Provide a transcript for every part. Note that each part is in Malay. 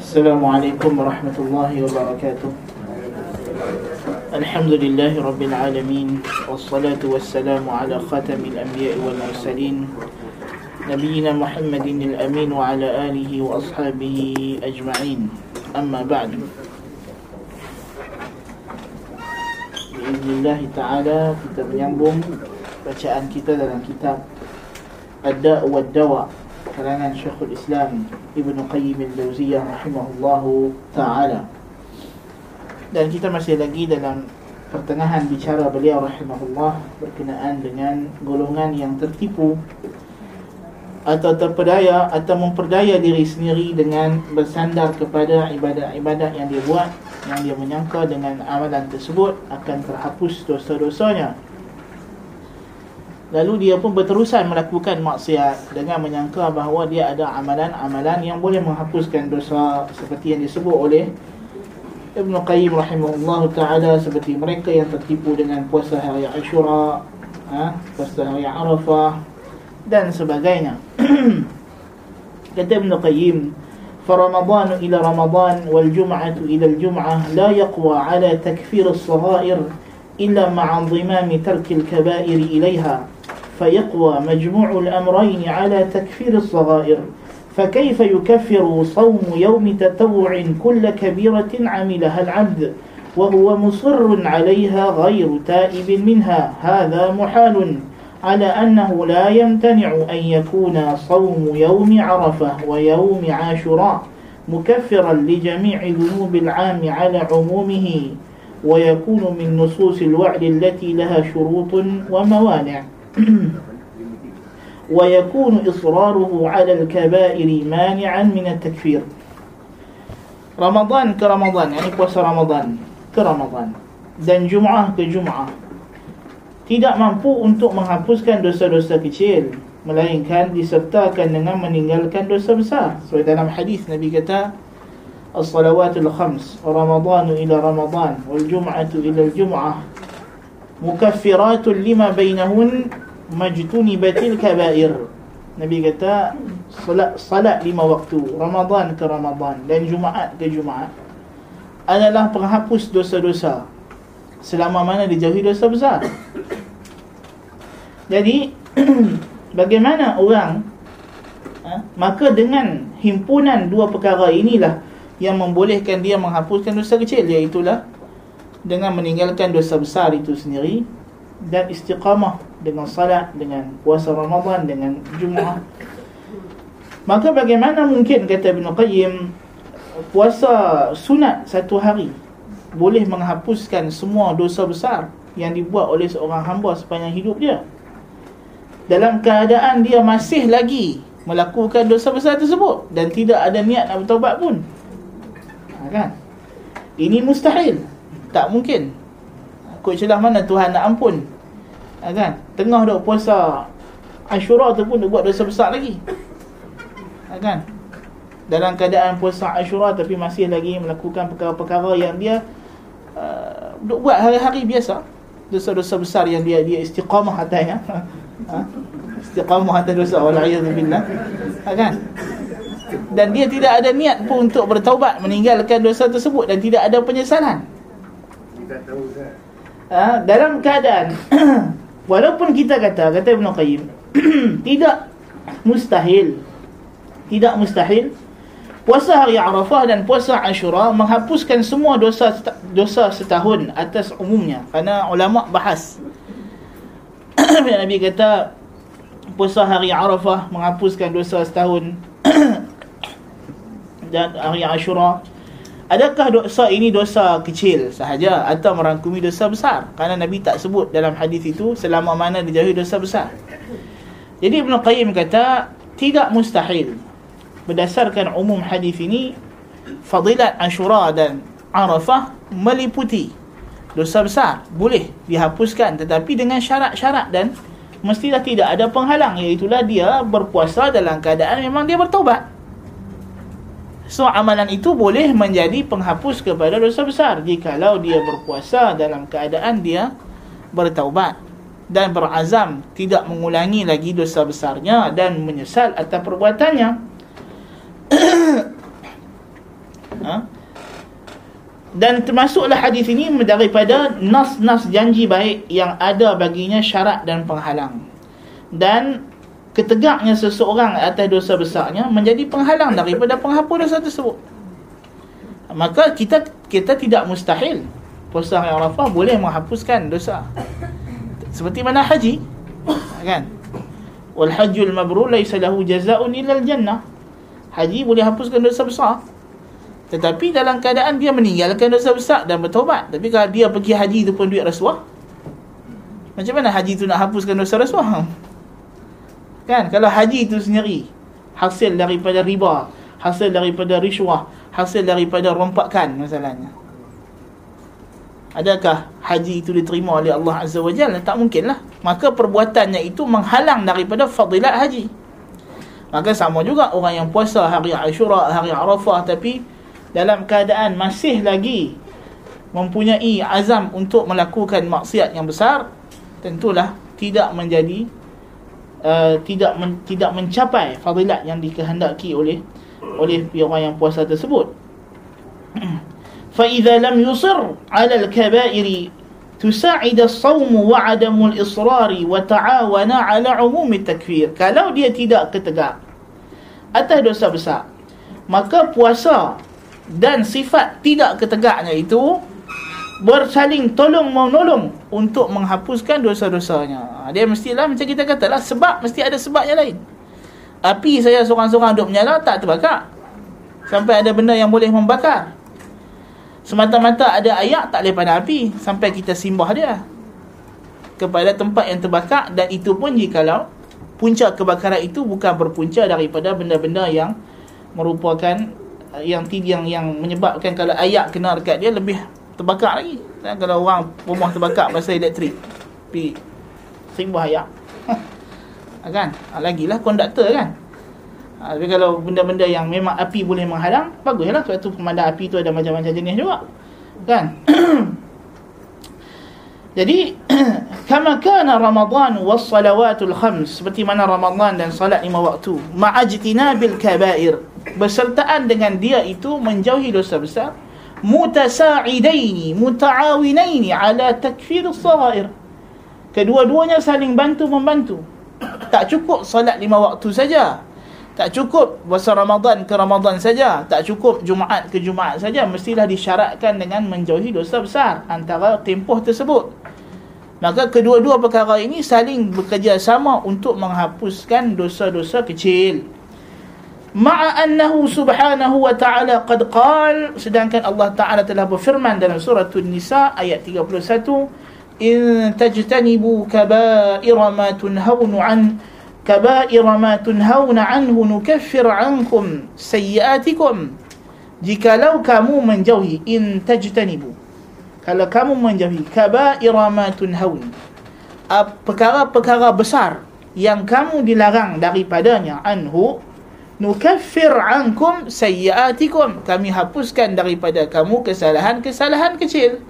السلام عليكم ورحمة الله وبركاته. الحمد لله رب العالمين والصلاة والسلام على خاتم الأنبياء والمرسلين نبينا محمد الأمين وعلى آله وأصحابه أجمعين. أما بعد بإذن الله تعالى kita menyambung bacaan kita Ad-Da' wa Dawa karangan Syekhul Islam Ibn Qayyim al-Jauziyah rahimahullahu taala. Dan kita masih lagi dalam pertengahan bicara beliau rahimahullah berkenaan dengan golongan yang tertipu atau terpedaya atau memperdaya diri sendiri dengan bersandar kepada ibadat-ibadat yang dia buat yang dia menyangka dengan amalan tersebut akan terhapus dosa-dosanya Lalu dia pun berterusan melakukan maksiat dengan menyangka bahawa dia ada amalan-amalan yang boleh menghapuskan dosa seperti yang disebut oleh Ibn Qayyim rahimahullah ta'ala seperti mereka yang tertipu dengan puasa hari Ashura, ha, puasa hari Arafah dan sebagainya. Kata Ibn Qayyim, فرمضان إلى رمضان والجمعة إلى الجمعة لا يقوى على تكفير الصغائر إلا مع انضمام ترك الكبائر إليها فيقوى مجموع الأمرين على تكفير الصغائر فكيف يكفر صوم يوم تطوع كل كبيرة عملها العبد وهو مصر عليها غير تائب منها؟ هذا محال على أنه لا يمتنع أن يكون صوم يوم عرفة ويوم عاشوراء مكفرا لجميع ذنوب العام على عمومه ويكون من نصوص الوعد التي لها شروط وموانع. ويكون إصراره على الكبائر مانعا من التكفير رمضان كرمضان يعني puasa رمضان كرمضان dan Jum'ah ke Jum'ah tidak mampu untuk menghapuskan dosa-dosa kecil melainkan disertakan dengan meninggalkan dosa besar seperti dalam hadis Nabi kata as-salawatul khams Ramadan ila Ramadan wal Jum'atu ila al-Jum'ah mukaffiratun lima bainahun majtunibatil kabair. Nabi kata salat salat lima waktu. Ramadan ke Ramadan. Dan Jumaat ke Jumaat. Adalah penghapus dosa-dosa. Selama mana dijauhi dosa besar. Jadi bagaimana orang ha, maka dengan himpunan dua perkara inilah yang membolehkan dia menghapuskan dosa kecil iaitu dengan meninggalkan dosa besar itu sendiri dan istiqamah dengan salat, dengan puasa Ramadan, dengan Jumaat. Maka bagaimana mungkin kata Ibn Qayyim puasa sunat satu hari boleh menghapuskan semua dosa besar yang dibuat oleh seorang hamba sepanjang hidup dia. Dalam keadaan dia masih lagi melakukan dosa besar tersebut dan tidak ada niat nak bertaubat pun. Ha, kan? Ini mustahil. Tak mungkin. Kau celah mana Tuhan nak ampun? Ha, kan? Tengah duk puasa Ashura tu pun dia buat dosa besar lagi. Ha, kan? Dalam keadaan puasa Ashura tapi masih lagi melakukan perkara-perkara yang dia uh, duk buat hari-hari biasa. Dosa-dosa besar yang dia dia istiqamah atasnya. Ha? Istiqamah atas dosa wala'iyadzubillah. Ha, kan? Dan dia tidak ada niat pun untuk bertaubat meninggalkan dosa tersebut dan tidak ada penyesalan. Kita tahu Ha, dalam keadaan walaupun kita kata kata Ibn Qayyim tidak mustahil tidak mustahil puasa hari Arafah dan puasa Ashura menghapuskan semua dosa dosa setahun atas umumnya. Kerana ulama bahas. Nabi kata puasa hari Arafah menghapuskan dosa setahun dan hari Ashura Adakah dosa ini dosa kecil sahaja atau merangkumi dosa besar? Karena Nabi tak sebut dalam hadis itu selama mana dijauhi dosa besar. Jadi Ibn Qayyim kata tidak mustahil berdasarkan umum hadis ini fadilat Ashura dan Arafah meliputi dosa besar boleh dihapuskan tetapi dengan syarat-syarat dan mestilah tidak ada penghalang iaitu dia berpuasa dalam keadaan memang dia bertaubat. So amalan itu boleh menjadi penghapus kepada dosa besar jikalau dia berpuasa dalam keadaan dia bertaubat dan berazam tidak mengulangi lagi dosa besarnya dan menyesal atas perbuatannya. ha? dan termasuklah hadis ini daripada nas-nas janji baik yang ada baginya syarat dan penghalang dan ketegaknya seseorang atas dosa besarnya menjadi penghalang daripada penghapus dosa tersebut. Maka kita kita tidak mustahil. Puasa hari Arafah boleh menghapuskan dosa. Seperti mana haji? Kan? Wal hajjul mabrur laysa lahu jazaa'un illa jannah haji boleh hapuskan dosa besar. Tetapi dalam keadaan dia meninggalkan dosa besar dan bertobat. Tapi kalau dia pergi haji itu pun duit rasuah. Macam mana haji itu nak hapuskan dosa rasuah? Kan? Kalau haji itu sendiri hasil daripada riba, hasil daripada riswah, hasil daripada rompakan masalahnya. Adakah haji itu diterima oleh Allah Azza wa Jalla? Tak mungkin lah. Maka perbuatannya itu menghalang daripada fadilat haji. Maka sama juga orang yang puasa hari Ashura, hari Arafah tapi dalam keadaan masih lagi mempunyai azam untuk melakukan maksiat yang besar tentulah tidak menjadi uh, tidak men, tidak mencapai fadilat yang dikehendaki oleh oleh orang yang puasa tersebut. Kaba'ir tusa'id as-sawm wa 'adam al-israr wa ta'awana 'ala 'umum at-takfir kalau dia tidak ketegak atas dosa besar maka puasa dan sifat tidak ketegaknya itu bersaling tolong menolong untuk menghapuskan dosa-dosanya. Dia mestilah macam kita katalah sebab mesti ada sebab yang lain. Api saya seorang-seorang duduk menyala tak terbakar. Sampai ada benda yang boleh membakar. Semata-mata ada ayak tak boleh pada api sampai kita simbah dia kepada tempat yang terbakar dan itu pun jikalau punca kebakaran itu bukan berpunca daripada benda-benda yang merupakan yang yang yang menyebabkan kalau ayak kena dekat dia lebih terbakar lagi. Dan kalau orang rumah terbakar pasal elektrik, pi simbah ayak. kan? Ha, lagilah konduktor kan. Ha, tapi kalau benda-benda yang memang api boleh menghalang, baguslah sebab tu pemadam api tu ada macam-macam jenis juga. Kan? Jadi kama kana Ramadan was salawatul khams seperti mana Ramadan dan salat lima waktu ma'ajtinabil kaba'ir bersertaan dengan dia itu menjauhi dosa besar mutasa'idaini muta'awinaini ala takfir as-saghair kedua-duanya saling bantu membantu. Tak cukup salat lima waktu saja. Tak cukup puasa Ramadan ke Ramadan saja. Tak cukup Jumaat ke Jumaat saja. Mestilah disyaratkan dengan menjauhi dosa besar antara tempoh tersebut. Maka kedua-dua perkara ini saling bekerjasama untuk menghapuskan dosa-dosa kecil. Ma'a annahu subhanahu wa ta'ala qad qal sedangkan Allah Ta'ala telah berfirman dalam surah An-Nisa ayat 31 in tajtanibu kaba'ira ma tunhawnu an kaba'ira ma tunhawna anhu nukaffir ankum sayyiatikum. Jikalau kamu menjauhi in tajtanibu kalau kamu menjauhi kaba'ira ma tunhaun perkara-perkara besar yang kamu dilarang daripadanya anhu nukaffir ankum sayyiatikum kami hapuskan daripada kamu kesalahan-kesalahan kecil.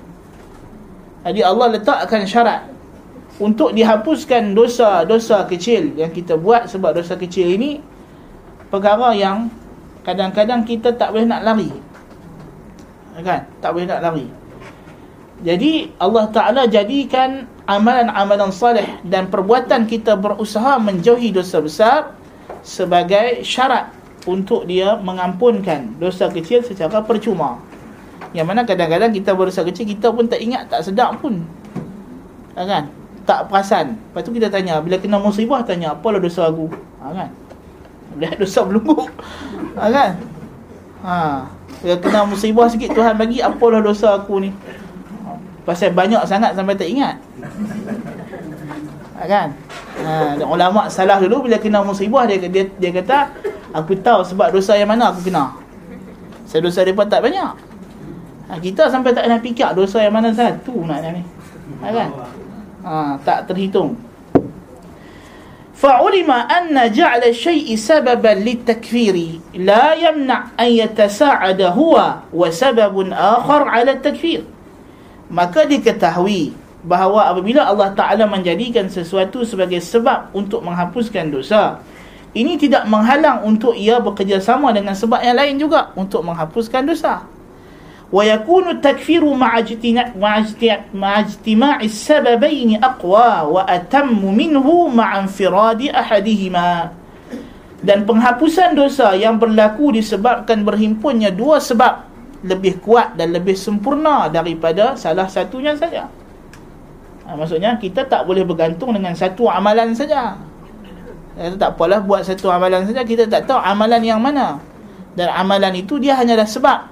Jadi Allah letakkan syarat untuk dihapuskan dosa-dosa kecil yang kita buat sebab dosa kecil ini perkara yang kadang-kadang kita tak boleh nak lari. Kan? Tak boleh nak lari. Jadi Allah Ta'ala jadikan amalan-amalan salih dan perbuatan kita berusaha menjauhi dosa besar sebagai syarat untuk dia mengampunkan dosa kecil secara percuma. Yang mana kadang-kadang kita berdosa kecil kita pun tak ingat, tak sedap pun. Ha, kan? Tak perasan. Lepas tu kita tanya, bila kena musibah tanya, apalah dosa aku? Ha, kan? Lihat dosa belunggu. Ha, kan? Ha. Bila kena musibah sikit Tuhan bagi, apalah dosa aku ni? Pasal banyak sangat sampai tak ingat ha, Kan ha, Ulama salah dulu bila kena musibah dia, dia, dia kata Aku tahu sebab dosa yang mana aku kena Saya dosa dia pun tak banyak ha, Kita sampai tak nak fikir dosa yang mana satu nak ni ha, kan ha, Tak terhitung فعلم أن جعل الشيء سببا للتكفير لا يمنع أن يتساعد هو وسبب آخر على التكفير maka diketahui bahawa apabila Allah Ta'ala menjadikan sesuatu sebagai sebab untuk menghapuskan dosa ini tidak menghalang untuk ia bekerjasama dengan sebab yang lain juga untuk menghapuskan dosa. Wa yakunu takfiru ma'ajtima'i sababaini aqwa wa atammu minhu ma'anfiradi ahadihima. Dan penghapusan dosa yang berlaku disebabkan berhimpunnya dua sebab lebih kuat dan lebih sempurna daripada salah satunya saja ha, maksudnya kita tak boleh bergantung dengan satu amalan saja. Kita tak apalah buat satu amalan saja kita tak tahu amalan yang mana. Dan amalan itu dia hanyalah sebab.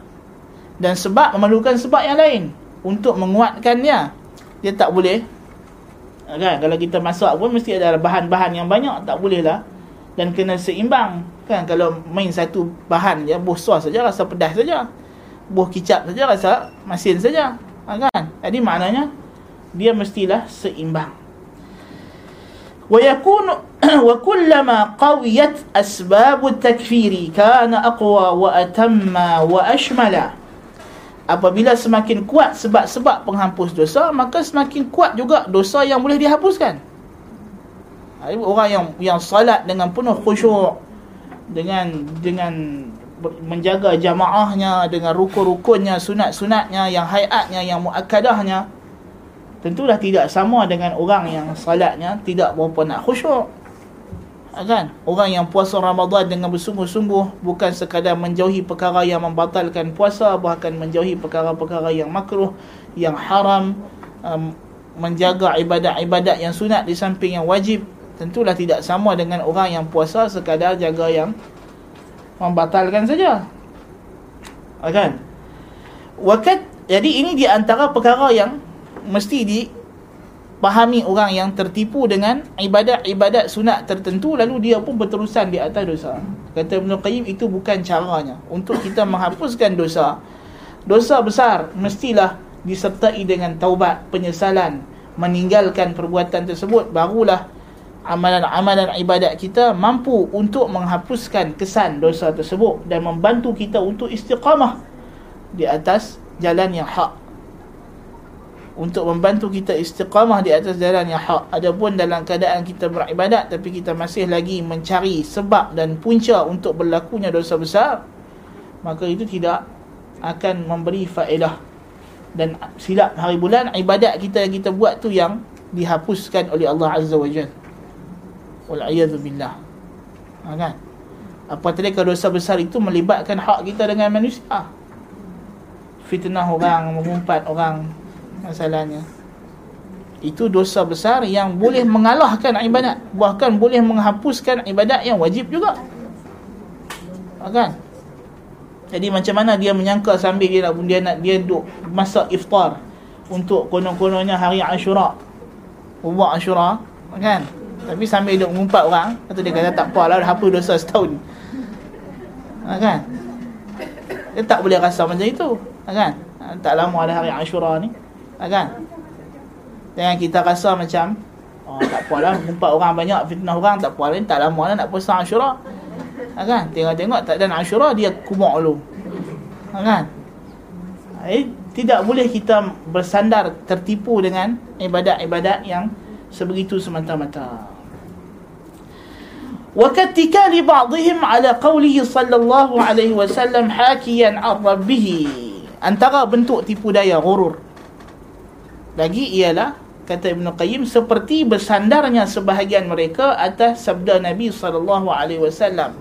Dan sebab memerlukan sebab yang lain untuk menguatkan dia. Tak boleh. Kan? Kalau kita masak pun mesti ada bahan-bahan yang banyak. Tak boleh lah. Dan kena seimbang. Kan? Kalau main satu bahan ya buah sos saja rasa pedas saja. Buah kicap saja rasa masin saja. Ha, kan? Jadi maknanya dia mestilah seimbang. Wa yakunu wa kullama qawiyat asbab at-takfir kana aqwa wa atamma wa ashmala. Apabila semakin kuat sebab-sebab penghapus dosa maka semakin kuat juga dosa yang boleh dihapuskan. Ha, orang yang yang salat dengan penuh khusyuk dengan dengan menjaga jamaahnya dengan rukun-rukunnya sunat-sunatnya yang hayatnya yang muakkadahnya tentulah tidak sama dengan orang yang salatnya tidak berapa nak khusyuk. Ha, kan? Orang yang puasa Ramadan dengan bersungguh-sungguh bukan sekadar menjauhi perkara yang membatalkan puasa bahkan menjauhi perkara-perkara yang makruh yang haram um, menjaga ibadat-ibadat yang sunat di samping yang wajib. Tentulah tidak sama dengan orang yang puasa sekadar jaga yang membatalkan saja. Ha, kan? Wakat jadi ini di antara perkara yang mesti dipahami orang yang tertipu dengan ibadat-ibadat sunat tertentu lalu dia pun berterusan di atas dosa. Kata Ibn Qayyim itu bukan caranya. Untuk kita menghapuskan dosa, dosa besar mestilah disertai dengan taubat, penyesalan, meninggalkan perbuatan tersebut barulah amalan-amalan ibadat kita mampu untuk menghapuskan kesan dosa tersebut dan membantu kita untuk istiqamah di atas jalan yang hak untuk membantu kita istiqamah di atas jalan yang hak. Adapun dalam keadaan kita beribadat tapi kita masih lagi mencari sebab dan punca untuk berlakunya dosa besar, maka itu tidak akan memberi faedah. Dan silap hari bulan ibadat kita yang kita buat tu yang dihapuskan oleh Allah Azza wa Jalla. Wal billah. Ha, kan? Apatah kalau dosa besar itu melibatkan hak kita dengan manusia. Fitnah orang, mengumpat orang, masalahnya. Itu dosa besar yang boleh mengalahkan ibadat. Bahkan boleh menghapuskan ibadat yang wajib juga. Kan? Jadi macam mana dia menyangka sambil dia nak dia nak dia duk masak iftar untuk konon-kononnya hari Ashura. Buat Ashura kan? Tapi sambil duk mengumpat orang kata dia kata tak apalah dah hapus dosa setahun. Kan? Dia tak boleh rasa macam itu. Kan? Tak lama ada hari Ashura ni kan Jangan kita rasa macam oh, Tak apalah Empat orang banyak fitnah orang Tak apalah Tak lama lah nak puasa Ashura ha, kan Tengok-tengok tak ada Ashura Dia kumuk dulu ha, kan eh, Tidak boleh kita bersandar Tertipu dengan Ibadat-ibadat yang Sebegitu semata-mata وكاتكال بعضهم على قوله صلى الله عليه وسلم حاكيا عن ربه antara bentuk tipu daya gurur lagi ialah kata Ibn Qayyim seperti bersandarnya sebahagian mereka atas sabda Nabi sallallahu alaihi wasallam.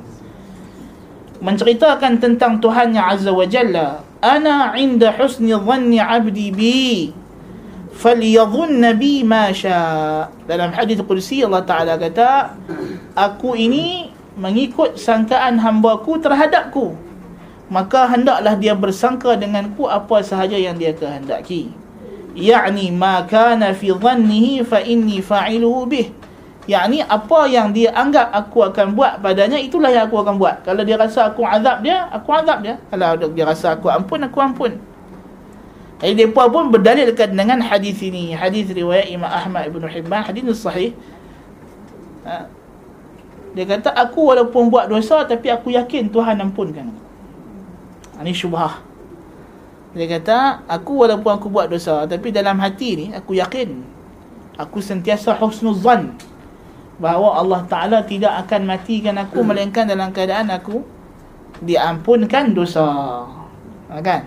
Menceritakan tentang Tuhannya Azza wa Jalla ana inda husni dhanni 'abdi bi falyadhun nabi ma sya dalam hadis qudsi Allah Taala kata aku ini mengikut sangkaan hamba-Ku terhadapku. Maka hendaklah dia bersangka denganku apa sahaja yang dia kehendaki yakni ma kana fi dhannihi fa inni fa'iluhu bih. Yakni apa yang dia anggap aku akan buat padanya itulah yang aku akan buat. Kalau dia rasa aku azab dia aku azab dia. Kalau dia rasa aku ampun aku ampun. Jadi mereka pun berdalilkan dengan hadis ini. Hadis riwayat Imam Ahmad Ibn Hibban hadis sahih. Ha. dia kata aku walaupun buat dosa tapi aku yakin Tuhan ampunkan. Ini syubhah dia kata, aku walaupun aku buat dosa, tapi dalam hati ni, aku yakin. Aku sentiasa husnuzan. bahawa Allah Taala tidak akan matikan aku melainkan dalam keadaan aku diampunkan dosa. Ha, kan?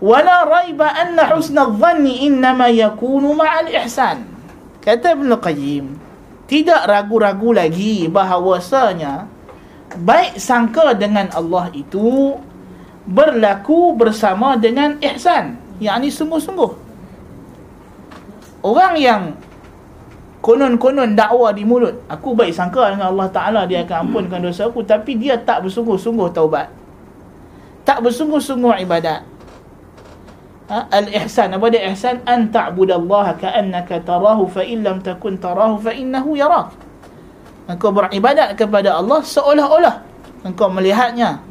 Wala raiba anna husna dhanni innama yakunu ma'al ihsan. Kata Ibn Qayyim, tidak ragu-ragu lagi bahawasanya baik sangka dengan Allah itu berlaku bersama dengan ihsan, yakni sungguh-sungguh. Orang yang konon-konon dakwa di mulut aku baik sangka dengan Allah Taala dia akan ampunkan dosa aku tapi dia tak bersungguh-sungguh taubat. Tak bersungguh-sungguh ibadat. Ha? al-ihsan apa dia? Ihsan an ta'budallaha ka'annaka tarahu fa in lam takun tarahu fa innahu yarak. Engkau beribadat kepada Allah seolah-olah engkau melihatnya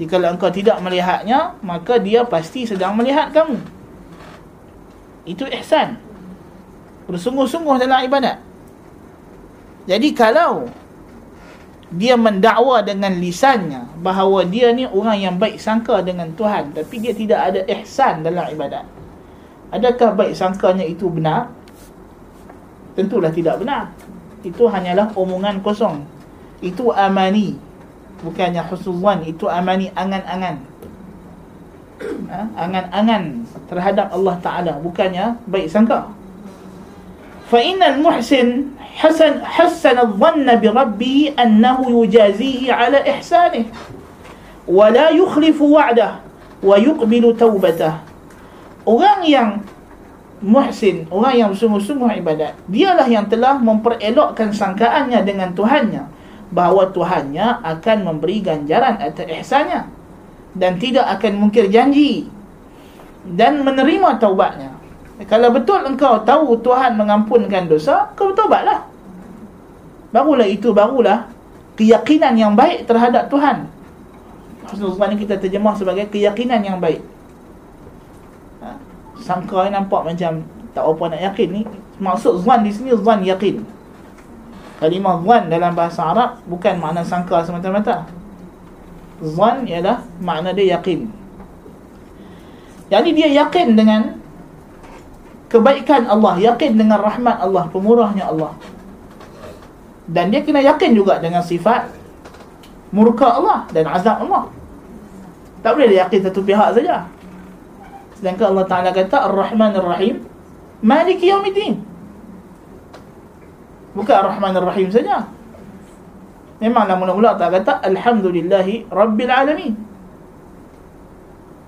jika engkau tidak melihatnya maka dia pasti sedang melihat kamu itu ihsan bersungguh-sungguh dalam ibadat. Jadi kalau dia mendakwa dengan lisannya bahawa dia ni orang yang baik sangka dengan Tuhan tapi dia tidak ada ihsan dalam ibadat. Adakah baik sangkanya itu benar? Tentulah tidak benar. Itu hanyalah omongan kosong. Itu amani Bukannya husnuzan, itu amani angan-angan. Ha? Angan-angan terhadap Allah Taala bukannya baik sangka. فإن المحسن حسن حسن الظن بربه أنه يجازيه على إحسانه ولا يخلف وعده ويقبل توبته orang yang muhsin, orang yang sungguh-sungguh ibadat dialah yang telah memperelokkan sangkaannya dengan Tuhannya bahawa Tuhannya akan memberi ganjaran atas ihsannya dan tidak akan mungkir janji dan menerima taubatnya kalau betul engkau tahu Tuhan mengampunkan dosa, kau bertobatlah. Barulah itu, barulah keyakinan yang baik terhadap Tuhan. Husnul Zman kita terjemah sebagai keyakinan yang baik. Ha? Sangka nampak macam tak apa nak yakin ni. Maksud Zman di sini, Zman yakin. Kalimah Zman dalam bahasa Arab bukan makna sangka semata-mata. Zman ialah makna dia yakin. Jadi dia yakin dengan kebaikan Allah, yakin dengan rahmat Allah, pemurahnya Allah. Dan dia kena yakin juga dengan sifat murka Allah dan azab Allah. Tak boleh dia yakin satu pihak saja. Sedangkan Allah Ta'ala kata Ar-Rahman Ar-Rahim Maliki Yawmiddin Bukan Ar-Rahman Ar-Rahim saja. Memanglah mula-mula tak kata Alhamdulillahi Rabbil Alamin.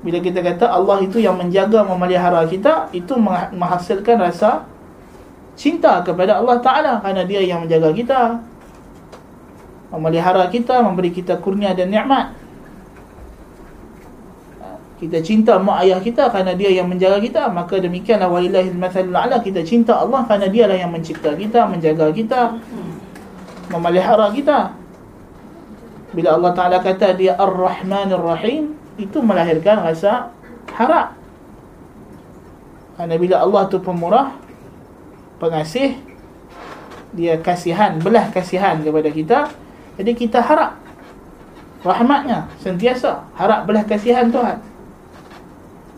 Bila kita kata Allah itu yang menjaga memelihara kita itu menghasilkan rasa cinta kepada Allah Taala kerana dia yang menjaga kita memelihara kita memberi kita kurnia dan nikmat kita cinta mak ayah kita kerana dia yang menjaga kita. Maka demikianlah walillahil mathalul a'la. Kita cinta Allah kerana dialah yang mencipta kita menjaga kita memelihara kita. Bila Allah Taala kata dia Ar-Rahmanir Rahim itu melahirkan rasa harap. Kerana bila Allah tu pemurah pengasih dia kasihan belah kasihan kepada kita. Jadi kita harap rahmatnya sentiasa. Harap belah kasihan Tuhan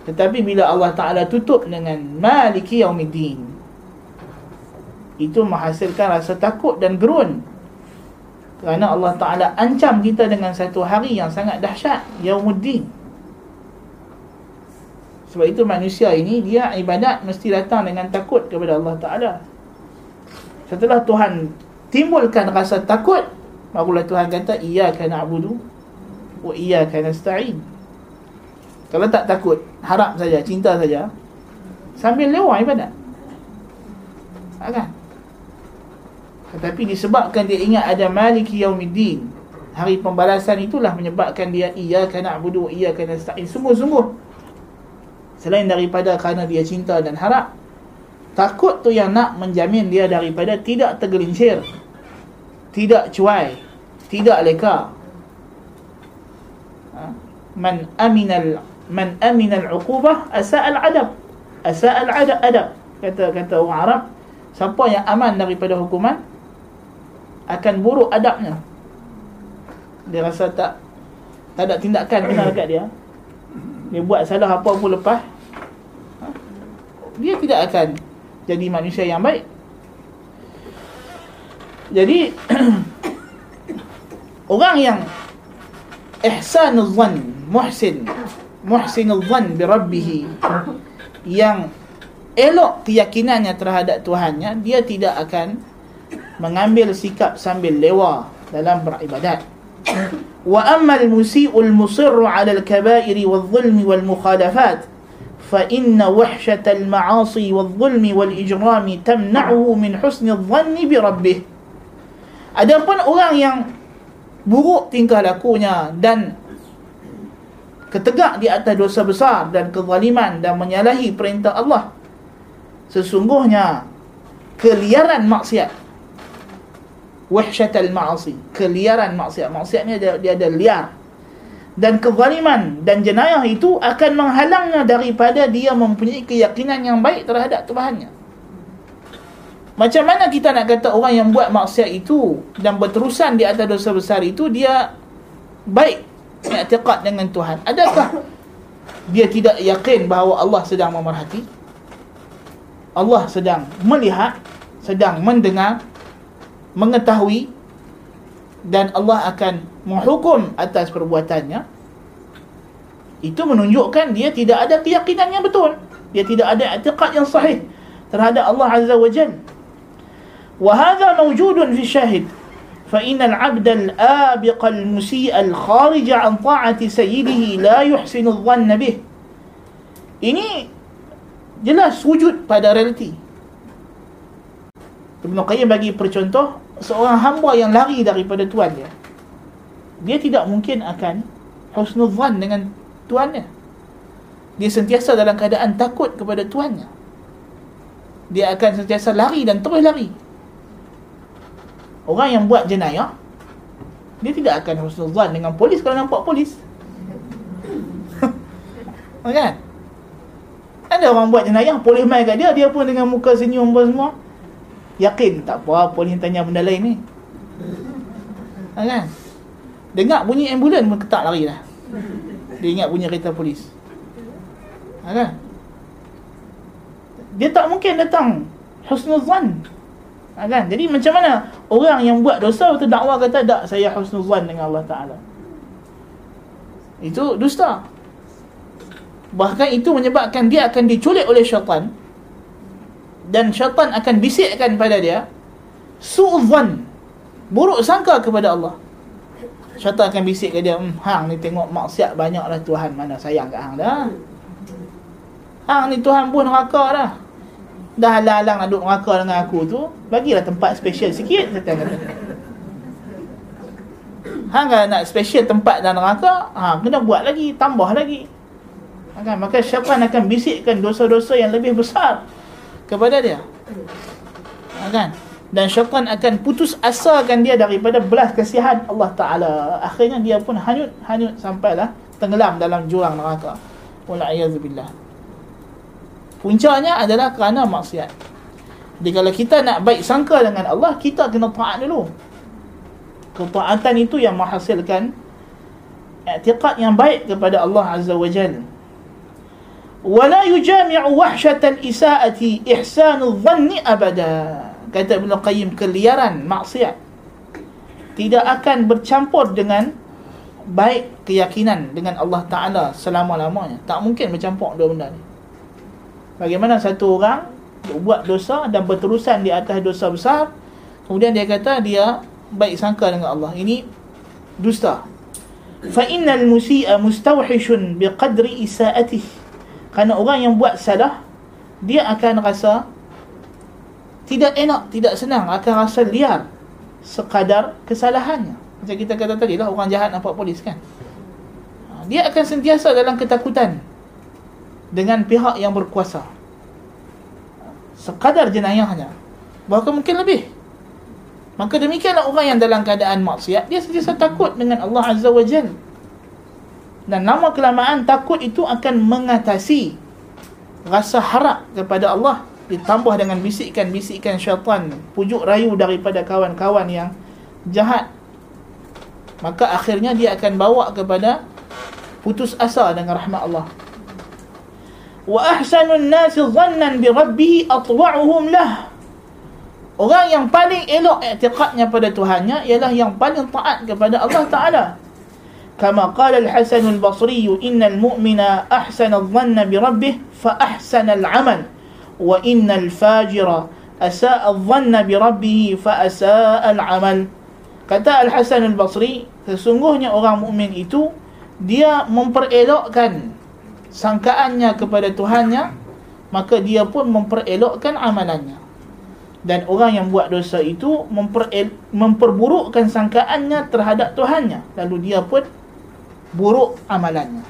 tetapi bila Allah Ta'ala tutup dengan maliki yaumiddin itu menghasilkan rasa takut dan gerun. Kerana Allah Ta'ala ancam kita dengan satu hari yang sangat dahsyat Yaumuddin Sebab itu manusia ini Dia ibadat mesti datang dengan takut kepada Allah Ta'ala. Setelah Tuhan timbulkan rasa takut Barulah Tuhan kata Iyaka na'budu Wa iyaka nasta'in Kalau tak takut Harap saja, cinta saja Sambil lewat ibadat Kan? Tetapi disebabkan dia ingat ada maliki yaumiddin Hari pembalasan itulah menyebabkan dia Iya kena abudu, iya kena sa'in Sungguh-sungguh Selain daripada kerana dia cinta dan harap Takut tu yang nak menjamin dia daripada Tidak tergelincir Tidak cuai Tidak leka ha? Man aminal Man aminal uqubah Asa'al adab Asa'al adab, adab. Kata kata orang Arab Siapa yang aman daripada hukuman akan buruk adabnya. Dia rasa tak tak ada tindakan kena dekat dia. Dia buat salah apa pun lepas ha? dia tidak akan jadi manusia yang baik. Jadi orang yang ihsanul zan, muhsin, muhsinul dhan bi rabbih yang elok keyakinannya terhadap tuhannya dia tidak akan mengambil sikap sambil lewa dalam beribadat. Wa amma al musiul musir ala al kabairi wal dhulm wal mukhalafat fa inna wahshat al ma'asi wal dhulm wal ijram tamna'uhu min husnil dhanni bi rabbih. Adapun orang yang buruk tingkah lakunya dan ketegak di atas dosa besar dan kezaliman dan menyalahi perintah Allah. Sesungguhnya keliaran maksiat. Wahsyatal ma'asi. Keliaran maksiat. Maksiatnya dia, dia ada liar. Dan kezaliman dan jenayah itu akan menghalangnya daripada dia mempunyai keyakinan yang baik terhadap Tuhannya. Macam mana kita nak kata orang yang buat maksiat itu dan berterusan di atas dosa besar itu dia baik i'tiqad dengan Tuhan? Adakah dia tidak yakin bahawa Allah sedang memerhati? Allah sedang melihat, sedang mendengar, mengetahui dan Allah akan menghukum atas perbuatannya itu menunjukkan dia tidak ada keyakinan yang betul dia tidak ada i'tiqad yang sahih terhadap Allah azza wa jalla wa hadha mawjudun fi syahid innal 'abda al-abiq al-musii' al-kharij 'an ta'ati sayyidihi la yuhsinu adh-dhann bih ini jelas wujud pada realiti Ibn Qayyim bagi percontoh seorang hamba yang lari daripada tuan dia dia tidak mungkin akan husnuzan dengan tuannya. Dia sentiasa dalam keadaan takut kepada tuannya. Dia akan sentiasa lari dan terus lari. Orang yang buat jenayah, dia tidak akan husnuzan dengan polis kalau nampak polis. kan? Ada orang buat jenayah, polis main kat dia, dia pun dengan muka senyum pun semua. Yakin, tak apa, polis tanya benda lain ni. Kan? Dengar bunyi ambulan pun ketak lari dah. Dia ingat bunyi kereta polis. Kan? Dia tak mungkin datang husnuzan. Ha, kan? Jadi macam mana orang yang buat dosa itu dakwah kata tak saya husnuzan dengan Allah Taala. Itu dusta. Bahkan itu menyebabkan dia akan diculik oleh syaitan dan syaitan akan bisikkan pada dia su'zan buruk sangka kepada Allah Syaitan akan bisik ke dia, hmm, hang ni tengok maksiat banyaklah Tuhan mana sayang kat hang dah. Hang ni Tuhan pun neraka dah. Dah halang-halang nak duduk neraka dengan aku tu, bagilah tempat special sikit Syaitan kata. Hang kalau nak special tempat dalam neraka, ha, kena buat lagi, tambah lagi. Kan? Maka syaitan akan bisikkan dosa-dosa yang lebih besar kepada dia. Ha, kan? dan syaitan akan putus asakan dia daripada belas kasihan Allah Ta'ala akhirnya dia pun hanyut hanyut sampailah tenggelam dalam jurang neraka wala'ayazubillah puncanya adalah kerana maksiat. Jadi kalau kita nak baik sangka dengan Allah kita kena taat dulu. Ketaatan itu yang menghasilkan i'tiqad yang baik kepada Allah Azza wa Jalla wala yujami'u wahsyatal isaati ihsanul dhanni abada. Kata Ibn Qayyim keliaran maksiat. Tidak akan bercampur dengan baik keyakinan dengan Allah Ta'ala selama-lamanya. Tak mungkin bercampur dua benda ni bagaimana satu orang buat dosa dan berterusan di atas dosa besar kemudian dia kata dia baik sangka dengan Allah ini dusta fa innal musii'a mustawhishun biqadri isaatih kerana orang yang buat salah dia akan rasa tidak enak, tidak senang akan rasa liar sekadar kesalahannya. Macam kita kata tadi lah orang jahat nampak polis kan. Ha, dia akan sentiasa dalam ketakutan dengan pihak yang berkuasa. Sekadar jenayahnya. Bahkan mungkin lebih. Maka demikianlah orang yang dalam keadaan maksiat, dia sentiasa takut dengan Allah Azza wa Jal. Dan lama kelamaan takut itu akan mengatasi rasa harap kepada Allah ditambah dengan bisikan-bisikan syaitan pujuk rayu daripada kawan-kawan yang jahat maka akhirnya dia akan bawa kepada putus asa dengan rahmat Allah wa ahsanun nasi dhannan bi rabbih atwa'uhum lah Orang yang paling elok i'tiqadnya pada Tuhannya ialah yang paling taat kepada Allah Taala. Kama qala Al-Hasan Al-Basri, "Innal mu'mina ahsana adh-dhanna bi rabbih fa ahsana al-'amal, wa innal fajira asa'a adh-dhanna bi rabbih fa asa'a al-'amal." Kata Al-Hasan Al-Basri, sesungguhnya orang mukmin itu dia memperelokkan sangkaannya kepada Tuhannya, maka dia pun memperelokkan amalannya. Dan orang yang buat dosa itu memper, memperburukkan sangkaannya terhadap Tuhannya. Lalu dia pun buruk amalannya.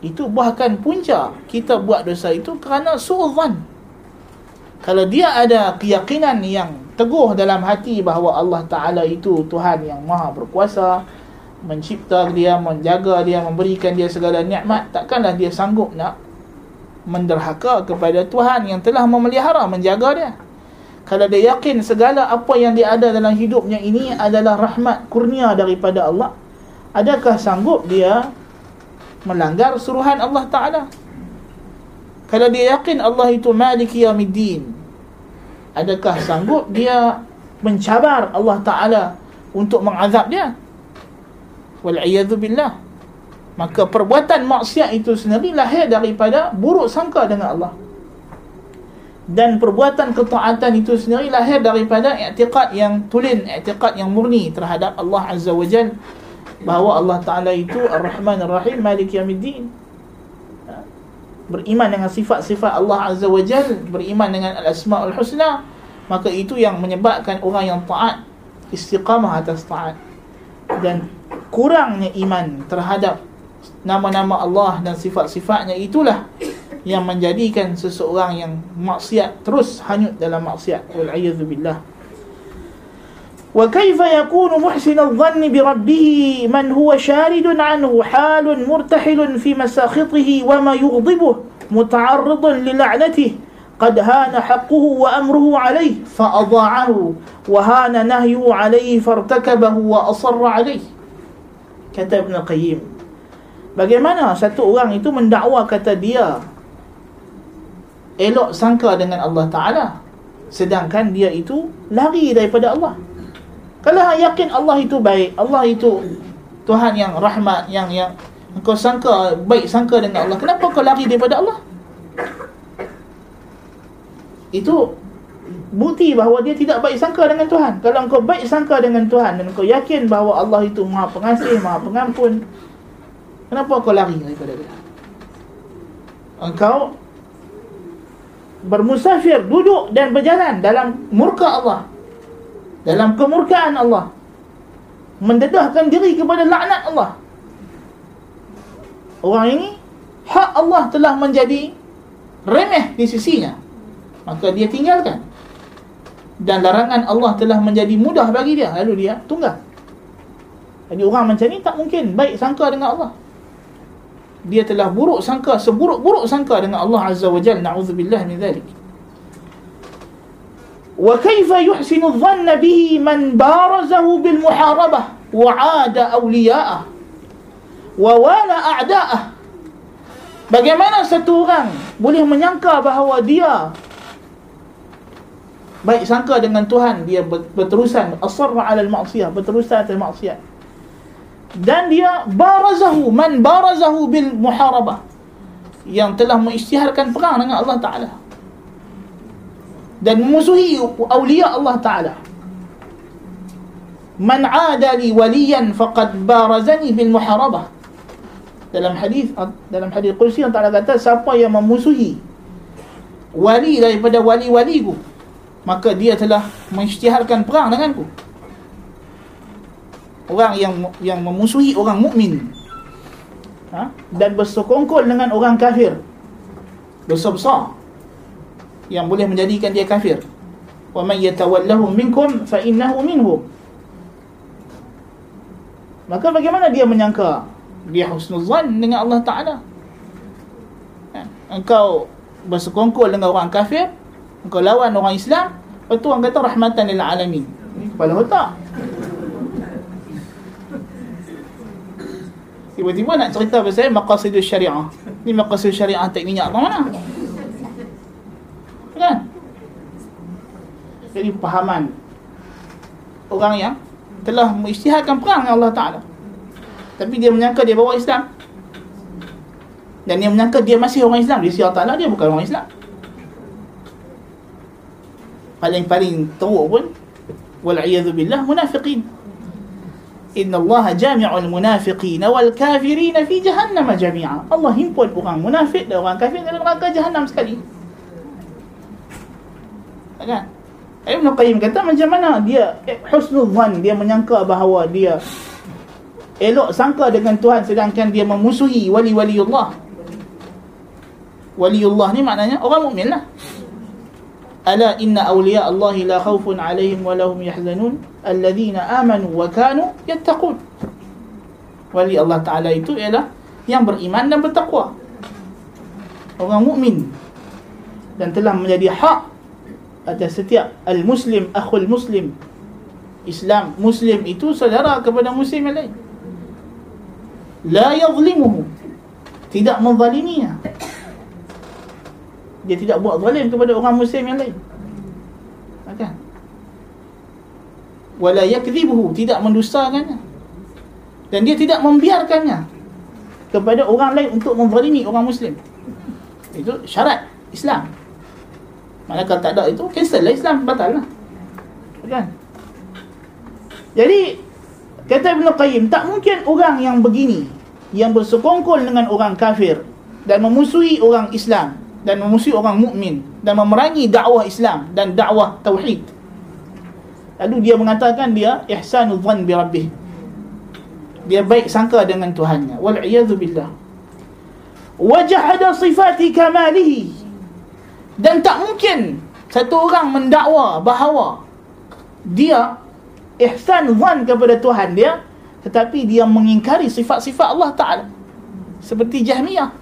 Itu bahkan punca kita buat dosa itu kerana su'udhan. Kalau dia ada keyakinan yang teguh dalam hati bahawa Allah Ta'ala itu Tuhan yang maha berkuasa mencipta dia, menjaga dia, memberikan dia segala nikmat takkanlah dia sanggup nak menderhaka kepada Tuhan yang telah memelihara, menjaga dia. Kalau dia yakin segala apa yang dia ada dalam hidupnya ini adalah rahmat kurnia daripada Allah adakah sanggup dia melanggar suruhan Allah Ta'ala? Kalau dia yakin Allah itu maliki yamiddin adakah sanggup dia mencabar Allah Ta'ala untuk mengazab dia wal'iyadu billah. Maka perbuatan maksiat itu sendiri lahir daripada buruk sangka dengan Allah. Dan perbuatan ketaatan itu sendiri lahir daripada i'tiqad yang tulen, i'tiqad yang murni terhadap Allah Azza wa Jal. Bahawa Allah Ta'ala itu Ar-Rahman Ar-Rahim Malik Yamiddin ha? beriman dengan sifat-sifat Allah Azza wa Jal beriman dengan Al-Asma'ul Husna maka itu yang menyebabkan orang yang taat istiqamah atas taat dan kurangnya iman terhadap nama-nama Allah dan sifat-sifatnya itulah yang menjadikan seseorang yang maksiat terus hanyut dalam maksiat. Wal a'yadzu billah. Wa kaifa yakunu muhsin adh-dhanni bi rabbih man huwa sharidun anhu halun murtahilun fi masakhitihi wa ma yughdibuhu muta'arridun li la'natihi قد هان حقه وأمره عليه فأضاعه وهان نهيه عليه فارتكبه وأصر عليه kata Ibn Qayyim bagaimana satu orang itu mendakwa kata dia elok sangka dengan Allah Ta'ala sedangkan dia itu lari daripada Allah kalau yakin Allah itu baik Allah itu Tuhan yang rahmat yang yang kau sangka baik sangka dengan Allah kenapa kau lari daripada Allah Itu bukti bahawa dia tidak baik sangka dengan Tuhan kalau kau baik sangka dengan Tuhan dan kau yakin bahawa Allah itu maha pengasih maha pengampun kenapa kau lari daripada dia engkau bermusafir, duduk dan berjalan dalam murka Allah. Dalam kemurkaan Allah. Mendedahkan diri kepada laknat Allah. Orang ini, hak Allah telah menjadi remeh di sisinya. Maka dia tinggalkan. Dan larangan Allah telah menjadi mudah bagi dia. Lalu dia tunggal. Jadi orang macam ni tak mungkin baik sangka dengan Allah dia telah buruk sangka seburuk-buruk sangka dengan Allah Azza wa Jalla na'udzubillah min dhalik wa kaifa yuhsinu dhanna bihi man barazahu bil muharabah wa 'ada awliya'ah wa wala a'da'ah bagaimana satu orang boleh menyangka bahawa dia baik sangka dengan Tuhan dia berterusan. Asarra 'ala al-ma'siyah berterusan atas maksiat. Dan dia barazahu man barazahu bil muharabah. Yang telah mengisytiharkan perang dengan Allah Taala. Dan memusuhi awliya Allah Taala. Man ada li waliyan faqad barazani bil muharabah. Dalam hadis dalam hadis qudsi Allah Taala kata siapa yang memusuhi wali daripada wali-waliku maka dia telah mengisytiharkan perang denganku. Orang yang yang memusuhi orang mukmin. Ha? dan bersekongkol dengan orang kafir. Dosa besar. Yang boleh menjadikan dia kafir. Wa man yatawallahu minkum fa innahu minhum maka bagaimana dia menyangka? Dia husnuzan dengan Allah Taala. Ha? engkau bersekongkol dengan orang kafir engkau lawan orang Islam lepas tu orang kata rahmatan lil alamin kepala otak Tiba-tiba nak cerita pasal maqasidus syariah. Ni maqasidus syariah tak minyak apa mana? Kan? Jadi pahaman orang yang telah mengisytihadkan perang dengan Allah Taala. Tapi dia menyangka dia bawa Islam. Dan dia menyangka dia masih orang Islam. Dia Allah Taala dia bukan orang Islam. Paling-paling teruk pun wal billah munafiqin. Inna Allah jami'ul munafiqin wal kafirin fi jahannam jami'a. Allah himpun orang munafik dan orang kafir dalam neraka jahannam sekali. Kan? Ibn Qayyim kata macam mana dia husnul zan dia menyangka bahawa dia elok sangka dengan Tuhan sedangkan dia memusuhi wali-wali Allah. Wali Allah ni maknanya orang mukmin lah. Inna awliya Allah la khawfun alaihim wa lahum yahzanun alladhina amanu wa kanu yattaqun. Wali Allah Taala itu ialah yang beriman dan bertakwa. Orang mukmin. Dan telah menjadi hak atas setiap al-muslim akhul muslim. Islam muslim itu saudara kepada muslim yang lain. La yadhlimuhu. Tidak menzaliminya dia tidak buat zalim kepada orang muslim yang lain. Kan wala yakdhibuhu tidak mendustakannya. Dan dia tidak membiarkannya kepada orang lain untuk menzalimi orang muslim. Itu syarat Islam. Mana kalau tak ada itu cancel lah Islam batal lah. Kan? Jadi kata Ibn Qayyim tak mungkin orang yang begini yang bersekongkol dengan orang kafir dan memusuhi orang Islam dan memusuhi orang mukmin dan memerangi dakwah Islam dan dakwah tauhid. Lalu dia mengatakan dia ihsanu dhann bi rabbih. Dia baik sangka dengan Tuhannya. Wal iyadzu billah. Wajahada sifati kamalihi dan tak mungkin satu orang mendakwa bahawa dia ihsan zan kepada Tuhan dia tetapi dia mengingkari sifat-sifat Allah Ta'ala seperti Jahmiyah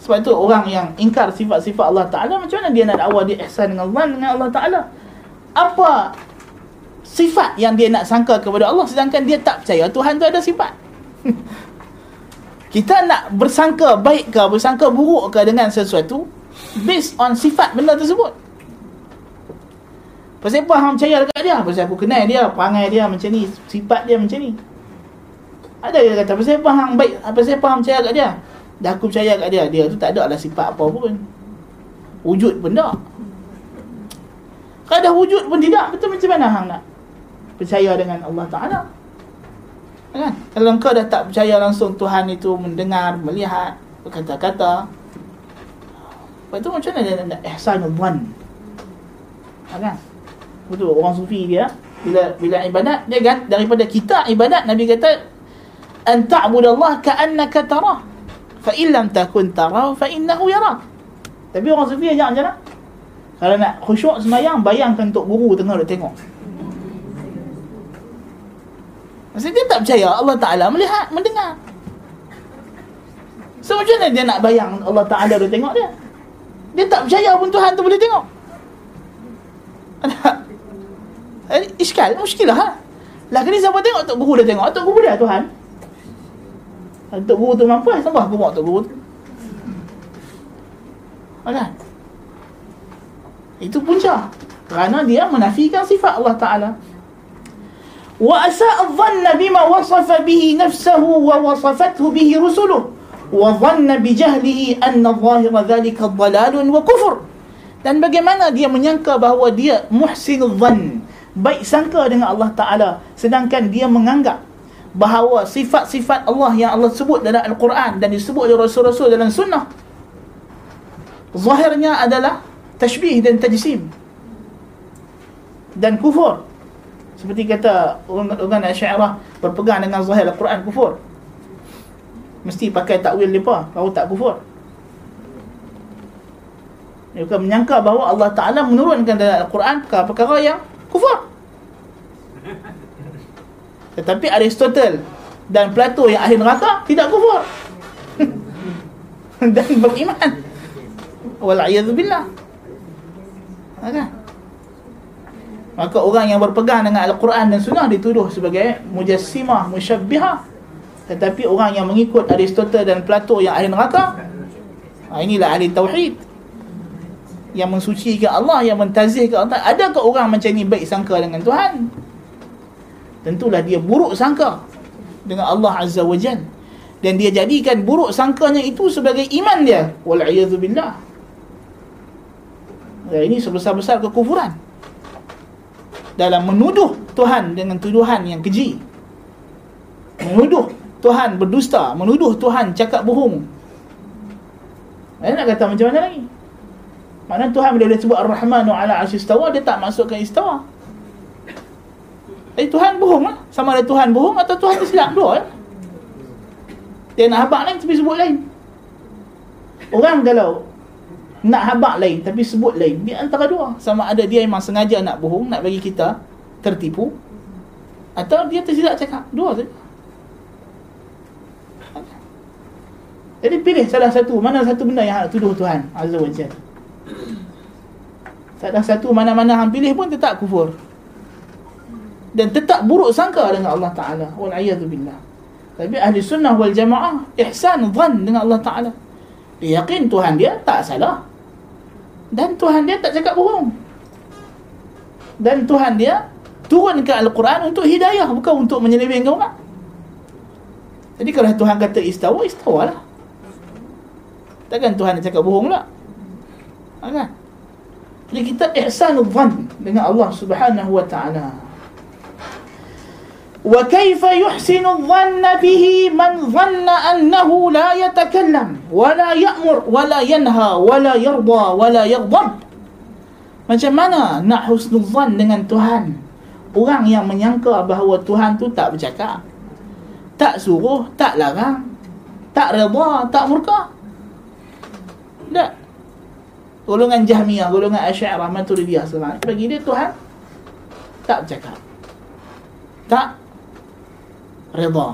sebab itu orang yang ingkar sifat-sifat Allah Ta'ala macam mana dia nak dakwa dia ihsan dengan zan dengan Allah Ta'ala? Apa sifat yang dia nak sangka kepada Allah sedangkan dia tak percaya? Tuhan tu ada sifat. Kita nak bersangka baik ke bersangka buruk ke dengan sesuatu based on sifat benda tersebut. Pasal apa hang percaya dekat dia? Pasal aku kenal dia perangai dia macam ni sifat dia macam ni. Ada yang kata pasal apa hang baik pasal apa hang percaya dekat dia dah aku percaya dekat dia dia tu tak ada lah sifat apa pun. Wujud pun tak. Kalau dah wujud pun tidak betul macam mana hang nak percaya dengan Allah Ta'ala? Kan? Kalau engkau dah tak percaya langsung Tuhan itu mendengar, melihat, berkata-kata Lepas tu macam mana dia nak ihsan al-dhan kan? Betul, orang sufi dia bila bila ibadat dia kan daripada kita ibadat Nabi kata an ta'budallah ka'annaka tarah fa in lam takun tarah fa innahu yarak tapi orang sufi ajak macam mana kalau nak khusyuk semayang bayangkan tok guru tengah dia tengok Maksudnya dia tak percaya Allah Ta'ala melihat, mendengar. So macam mana dia nak bayang Allah Ta'ala dia tengok dia? Dia tak percaya pun Tuhan tu boleh tengok. Eh, Iskal, muskilah ha? Lah kini siapa tengok Tok Guru dia tengok? Tok Guru dia Tuhan. Tok Guru tu mampu, sembah aku bawa Tok Guru tu. Ada? Itu punca. Kerana dia menafikan sifat Allah Ta'ala. وأساء الظن بما وصف به نفسه ووصفته به رسله وظن بجهله أن ظاهر ذلك ضلال وكفر dan bagaimana dia menyangka bahawa dia muhsinul dhan baik sangka dengan Allah Ta'ala sedangkan dia menganggap bahawa sifat-sifat Allah yang Allah sebut dalam Al-Quran dan disebut oleh Rasul-Rasul dalam Sunnah zahirnya adalah tashbih dan tajsim dan kufur seperti kata orang-orang Asy'ariyah berpegang dengan zahir Al-Quran kufur. Mesti pakai takwil depa baru tak kufur. Mereka menyangka bahawa Allah Ta'ala menurunkan dalam Al-Quran perkara yang kufur. Tetapi Aristotle dan Plato yang ahli neraka tidak kufur. dan beriman. Wal'iyadzubillah. Ada. Maka orang yang berpegang dengan Al-Quran dan Sunnah dituduh sebagai mujassimah, musyabbihah. Tetapi orang yang mengikut Aristotle dan Plato yang ahli neraka, ha, inilah ahli tauhid. yang mensucikan Allah, yang mentazihkan Allah. Adakah orang macam ni baik sangka dengan Tuhan? Tentulah dia buruk sangka dengan Allah Azza wa Jal. Dan dia jadikan buruk sangkanya itu sebagai iman dia. Wal'iyadzubillah. Ya, ini sebesar-besar kekufuran. Dalam menuduh Tuhan dengan tuduhan yang keji. Menuduh Tuhan berdusta. Menuduh Tuhan cakap bohong. Saya nak kata macam mana lagi? Mana Tuhan bila dia sebut Ar-Rahmanu ala arsy istawa dia tak masukkan istawa. Eh Tuhan bohong lah. Sama ada Tuhan bohong atau Tuhan tersilap dua ya? Dia nak habaq lain tapi sebut lain. Orang kalau nak habaq lain tapi sebut lain, dia antara dua. Sama ada dia memang sengaja nak bohong, nak bagi kita tertipu atau dia tersilap cakap. Dua saja. Jadi pilih salah satu Mana satu benda yang tuduh Tuhan Azza wa Jalla Salah satu mana-mana hang pilih pun tetap kufur. Dan tetap buruk sangka dengan Allah Ta'ala. Wal'iyadzubillah. Tapi ahli sunnah wal jamaah ihsan zan dengan Allah Ta'ala. Dia yakin Tuhan dia tak salah. Dan Tuhan dia tak cakap bohong. Dan Tuhan dia turunkan Al-Quran untuk hidayah. Bukan untuk menyelewengkan orang. Jadi kalau Tuhan kata istawa, istawa lah. Takkan Tuhan dia cakap bohong lah. Kan? Jadi kita ihsanul dhan dengan Allah Subhanahu wa taala. Man dhanna annahu la yatakallam wa la ya'mur wa la yanha wa la yarda wa la yaghdab. Macam mana nak husnul dhan dengan Tuhan? Orang yang menyangka bahawa Tuhan tu tak bercakap. Tak suruh, tak larang, tak redha, tak murka. Tak golongan Jahmiyah, golongan Asy'ariyah, Maturidiyah semua. Bagi dia Tuhan tak bercakap. Tak redha.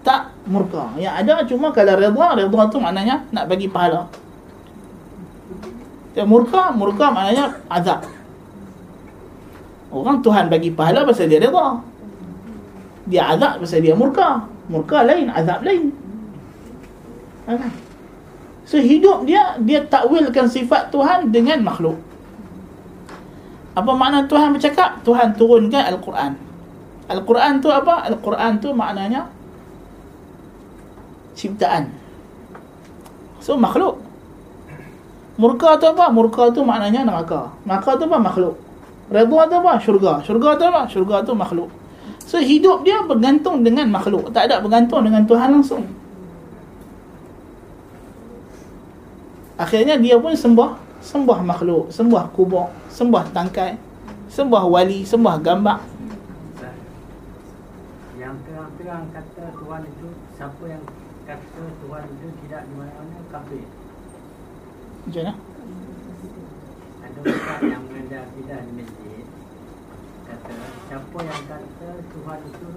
Tak murka. Yang ada cuma kalau redha, redha tu maknanya nak bagi pahala. Yang murka, murka maknanya azab. Orang Tuhan bagi pahala pasal dia redha. Dia azab pasal dia murka. Murka lain, azab lain. Okay. So hidup dia dia takwilkan sifat Tuhan dengan makhluk. Apa makna Tuhan bercakap? Tuhan turunkan Al-Quran. Al-Quran tu apa? Al-Quran tu maknanya ciptaan. So makhluk. Murka tu apa? Murka tu maknanya neraka. Neraka tu apa? Makhluk. Redha tu apa? Syurga. Syurga tu apa? Syurga tu makhluk. So hidup dia bergantung dengan makhluk. Tak ada bergantung dengan Tuhan langsung. Akhirnya dia pun sembah sembah makhluk, sembah kubur, sembah tangkai, sembah wali, sembah gambar. Yang terang-terang kata Tuhan itu siapa yang kata Tuhan itu tidak di mana-mana kafir. Macam mana? Ada orang yang mengajar tidak di masjid kata siapa yang kata Tuhan itu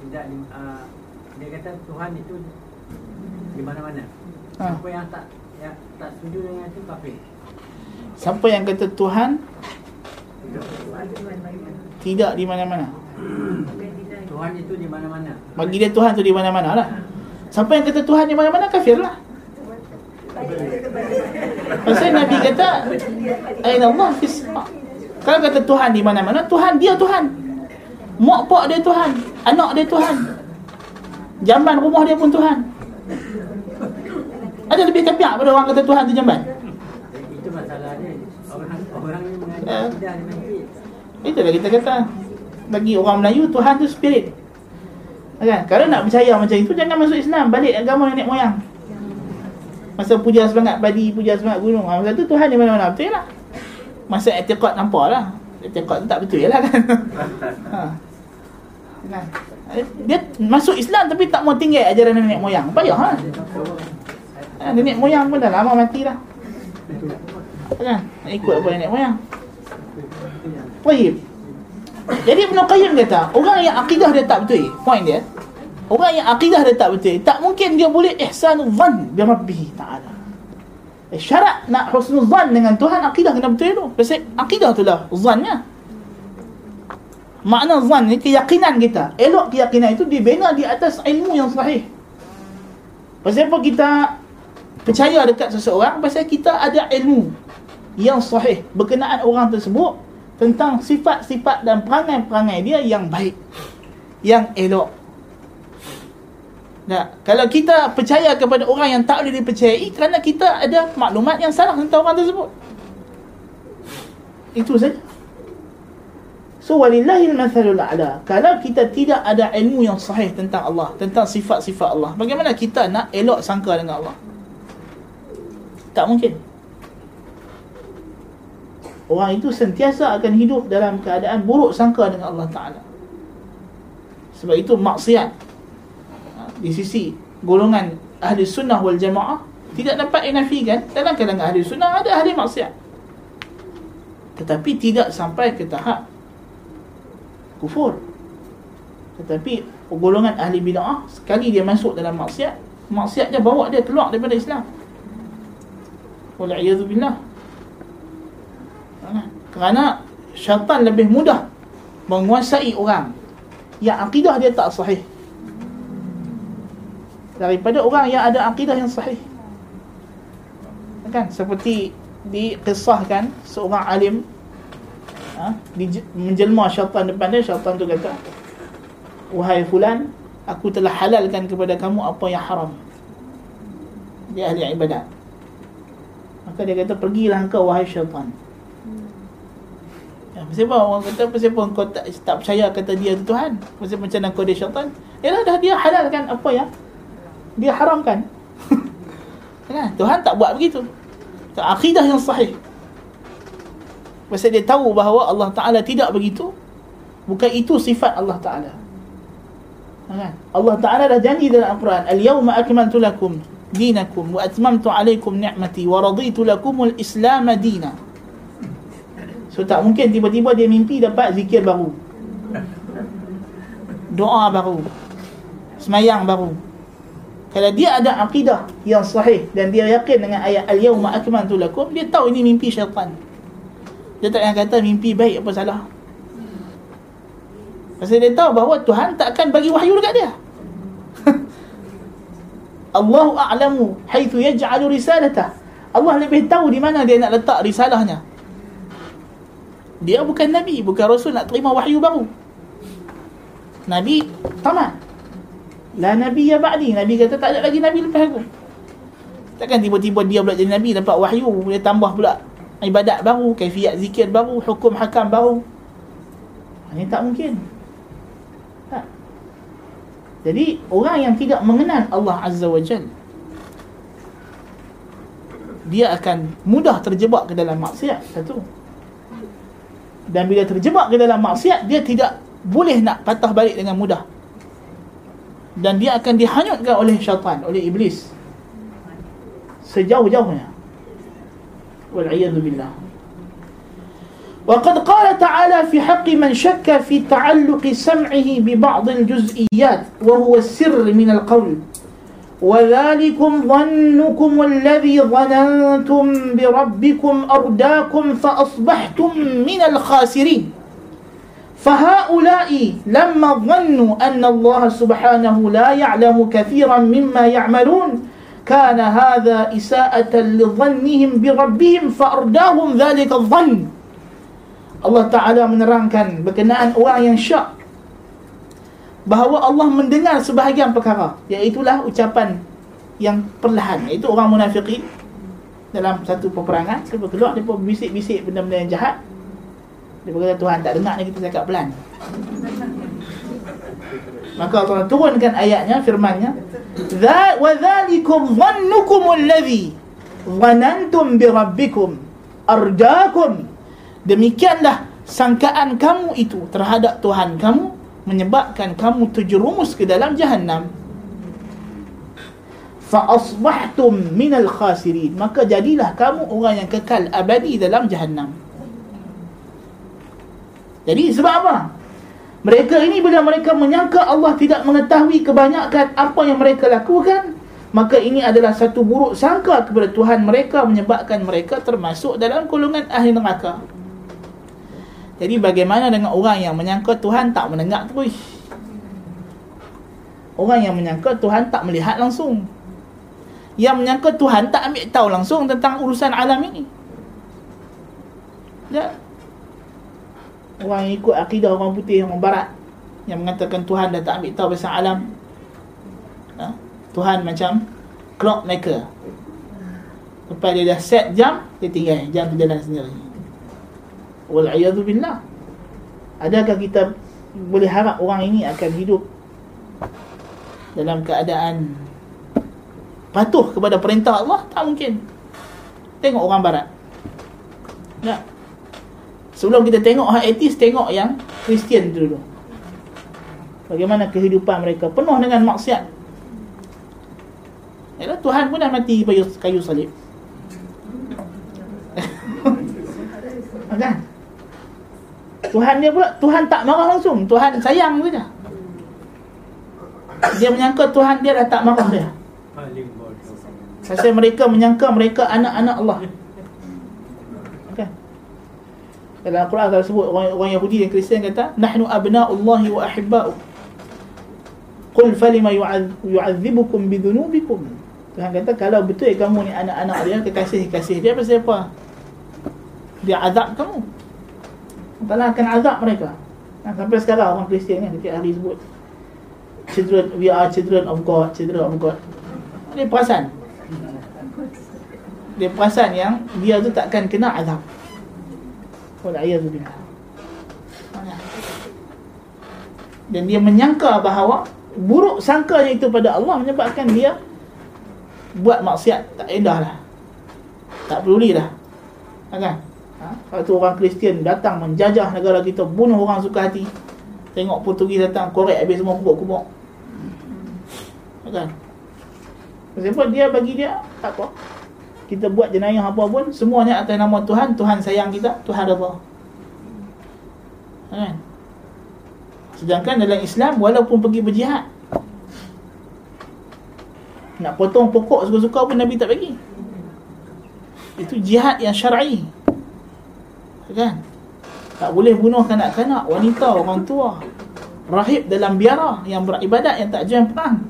tidak di, uh, dia kata Tuhan itu di mana-mana. Ha. Siapa yang tak yang tak setuju dengan itu kafir. Siapa yang kata Tuhan tidak di mana-mana? Tuhan itu di mana-mana. Bagi dia Tuhan tu di mana-mana lah. Siapa yang kata Tuhan di mana-mana kafir lah. Pasal Nabi kata Aina Allah fis Kalau kata Tuhan di mana-mana Tuhan dia Tuhan Mak pak dia Tuhan Anak dia Tuhan Jamban rumah dia pun Tuhan ada lebih kepiak pada orang kata Tuhan tu jamban? Itu masalah dia. Orang orang ni mengajar tidak uh, Itulah kita kata bagi orang Melayu Tuhan tu spirit. Kan? Kalau nak percaya macam itu jangan masuk Islam, balik agama nenek moyang. Masa puja semangat padi, puja semangat gunung. Ha, masa tu Tuhan di mana-mana betul lah. Masa etiqat nampak lah. Etiqat tu tak betul lah kan. ha. Kan? Dia masuk Islam tapi tak mau tinggal ajaran nenek moyang. Payah ha. Ha, nenek moyang pun dah lama mati dah. Kan? Ikut apa nenek moyang. Baik. Jadi Ibn Qayyim kata, orang yang akidah dia tak betul, point dia. Orang yang akidah dia tak betul, tak mungkin dia boleh ihsan zan bi rabbih ta'ala. Eh, syarat nak husnul zan dengan Tuhan akidah kena betul tu. Pasal akidah tu lah zannya. Makna zan ni keyakinan kita. Elok keyakinan itu dibina di atas ilmu yang sahih. Pasal apa kita percaya dekat seseorang pasal kita ada ilmu yang sahih berkenaan orang tersebut tentang sifat-sifat dan perangai-perangai dia yang baik yang elok Nah, kalau kita percaya kepada orang yang tak boleh dipercayai kerana kita ada maklumat yang salah tentang orang tersebut. Itu saja. So walillahil mathalul a'la. Kalau kita tidak ada ilmu yang sahih tentang Allah, tentang sifat-sifat Allah, bagaimana kita nak elok sangka dengan Allah? Tak mungkin. Orang itu sentiasa akan hidup dalam keadaan buruk sangka dengan Allah Ta'ala. Sebab itu maksiat di sisi golongan ahli sunnah wal jamaah tidak dapat dinafikan. Dalam kalangan ahli sunnah ada ahli maksiat. Tetapi tidak sampai ke tahap kufur. Tetapi golongan ahli bid'ah sekali dia masuk dalam maksiat maksiat dia bawa dia keluar daripada Islam. Wal'iyadzubillah kerana syaitan lebih mudah menguasai orang yang akidah dia tak sahih. Daripada orang yang ada akidah yang sahih. Kan? Seperti dikisahkan seorang alim ha, di, menjelma syaitan depan dia syaitan tu kata wahai fulan aku telah halalkan kepada kamu apa yang haram. Dia ahli ibadat. Maka dia kata pergilah engkau wahai syaitan Ya, siapa orang kata siapa kau tak, tak percaya kata dia tu Tuhan? Pasal macam mana kau dia syaitan? Yalah dah dia halalkan apa yang dia haramkan kan? Tuhan tak buat begitu akidah yang sahih Pasal dia tahu bahawa Allah Ta'ala tidak begitu Bukan itu sifat Allah Ta'ala kan? Allah Ta'ala dah janji dalam Al-Quran Al-yawma akmantu lakum dinakum Wa atmamtu alaikum ni'mati Wa raditu lakumul islam dina So tak mungkin tiba-tiba dia mimpi dapat zikir baru Doa baru Semayang baru kalau dia ada akidah yang sahih dan dia yakin dengan ayat al-yauma akmaltu lakum, dia tahu ini mimpi syaitan. Dia tak yang kata mimpi baik apa salah. Pasal dia tahu bahawa Tuhan tak akan bagi wahyu dekat dia. Allah a'lamu haitsu yaj'alu risalatah. Allah lebih tahu di mana dia nak letak risalahnya. Dia bukan nabi, bukan rasul nak terima wahyu baru. Nabi tamat. La Nabi ya ba'di Nabi kata tak ada lagi Nabi lepas aku Takkan tiba-tiba dia pula jadi Nabi Dapat wahyu Dia tambah pula Ibadat baru Kaifiat zikir baru Hukum hakam baru Ini tak mungkin tak. Jadi Orang yang tidak mengenal Allah Azza wa Jal Dia akan Mudah terjebak ke dalam maksiat Satu Dan bila terjebak ke dalam maksiat Dia tidak boleh nak patah balik dengan mudah dan dia akan dihanyutkan oleh syaitan oleh iblis sejauh-jauhnya wal a'yadu billah وقد قال تعالى في حق من شك في تعلق سمعه ببعض الجزئيات وهو السر من القول وذلكم ظنكم الذي ظننتم بربكم أرداكم فأصبحتم من الخاسرين. فهؤلاء لما ظنوا أن الله سبحانه لا يعلم كثيرا مما يعملون كان هذا إساءة لظنهم بربهم فأرداهم ذلك الظن. Allah Ta'ala menerangkan berkenaan orang yang syak. Bahawa Allah mendengar sebahagian perkara. Iaitulah ucapan yang perlahan. Iaitu orang munafikin dalam satu peperangan selepas keluar dia pun bisik-bisik benda-benda yang jahat. Dia berkata Tuhan tak dengar ni kita cakap pelan. Maka Allah turunkan ayatnya firmannya wa dzalikum dhannukum alladhi dhanantum bi rabbikum ardakum demikianlah sangkaan kamu itu terhadap Tuhan kamu menyebabkan kamu terjerumus ke dalam jahanam fa asbahtum minal khasirin maka jadilah kamu orang yang kekal abadi dalam jahanam jadi sebab apa? Mereka ini bila mereka menyangka Allah tidak mengetahui kebanyakan apa yang mereka lakukan, maka ini adalah satu buruk sangka kepada Tuhan mereka menyebabkan mereka termasuk dalam golongan ahli neraka. Jadi bagaimana dengan orang yang menyangka Tuhan tak mendengar terus? Orang yang menyangka Tuhan tak melihat langsung. Yang menyangka Tuhan tak ambil tahu langsung tentang urusan alam ini. Ya. Orang yang ikut akidah orang putih, orang barat yang mengatakan Tuhan dah tak ambil tahu pasal alam. Ha? Tuhan macam clockmaker. Lepas dia dah set jam, dia tinggal jam tu jalan sendiri. Billah. Adakah kita boleh harap orang ini akan hidup dalam keadaan patuh kepada perintah Allah? Tak mungkin. Tengok orang barat. Ya. Sebelum kita tengok orang etis, tengok yang Kristian dulu. Bagaimana kehidupan mereka penuh dengan maksiat. Yalah, Tuhan pun dah mati kayu, salib. kan? Tuhan dia pula Tuhan tak marah langsung. Tuhan sayang saja. Dia menyangka Tuhan dia dah tak marah dia. Pasal mereka menyangka mereka anak-anak Allah. Okay. Dalam Al-Quran kalau sebut orang, orang Yahudi dan Kristian kata Nahnu abna'ullahi wa ahibba'u. Qul falima yu'adzibukum bidhunubikum Tuhan kata kalau betul kamu ni anak-anak dia Kekasih-kasih dia pasal apa? Dia azab kamu Allah akan azab mereka. Nah, Sampai sekarang orang Kristian kan Setiap hari sebut Children, we are children of God Children of God. Dia perasan. Dia perasan yang Dia tu takkan kena azab. Wal'ayyadzubillah Dan dia menyangka bahawa Buruk sangkanya itu pada Allah Menyebabkan dia Buat maksiat. Tak edah lah Tak peduli lah Kan ha? Kalau tu orang Kristian datang menjajah negara kita Bunuh orang suka hati Tengok Portugis datang korek habis semua kubuk-kubuk. Kan? Sebab dia bagi dia Tak apa? Kita buat jenayah apa pun Semuanya atas nama Tuhan Tuhan sayang kita Tuhan apa Kan? Sedangkan dalam Islam Walaupun pergi berjihad Nak potong pokok suka-suka pun Nabi tak bagi. Itu jihad yang syar'i kan? Tak boleh bunuh kanak-kanak wanita orang tua. Rahib dalam biara yang beribadat yang tak join perang.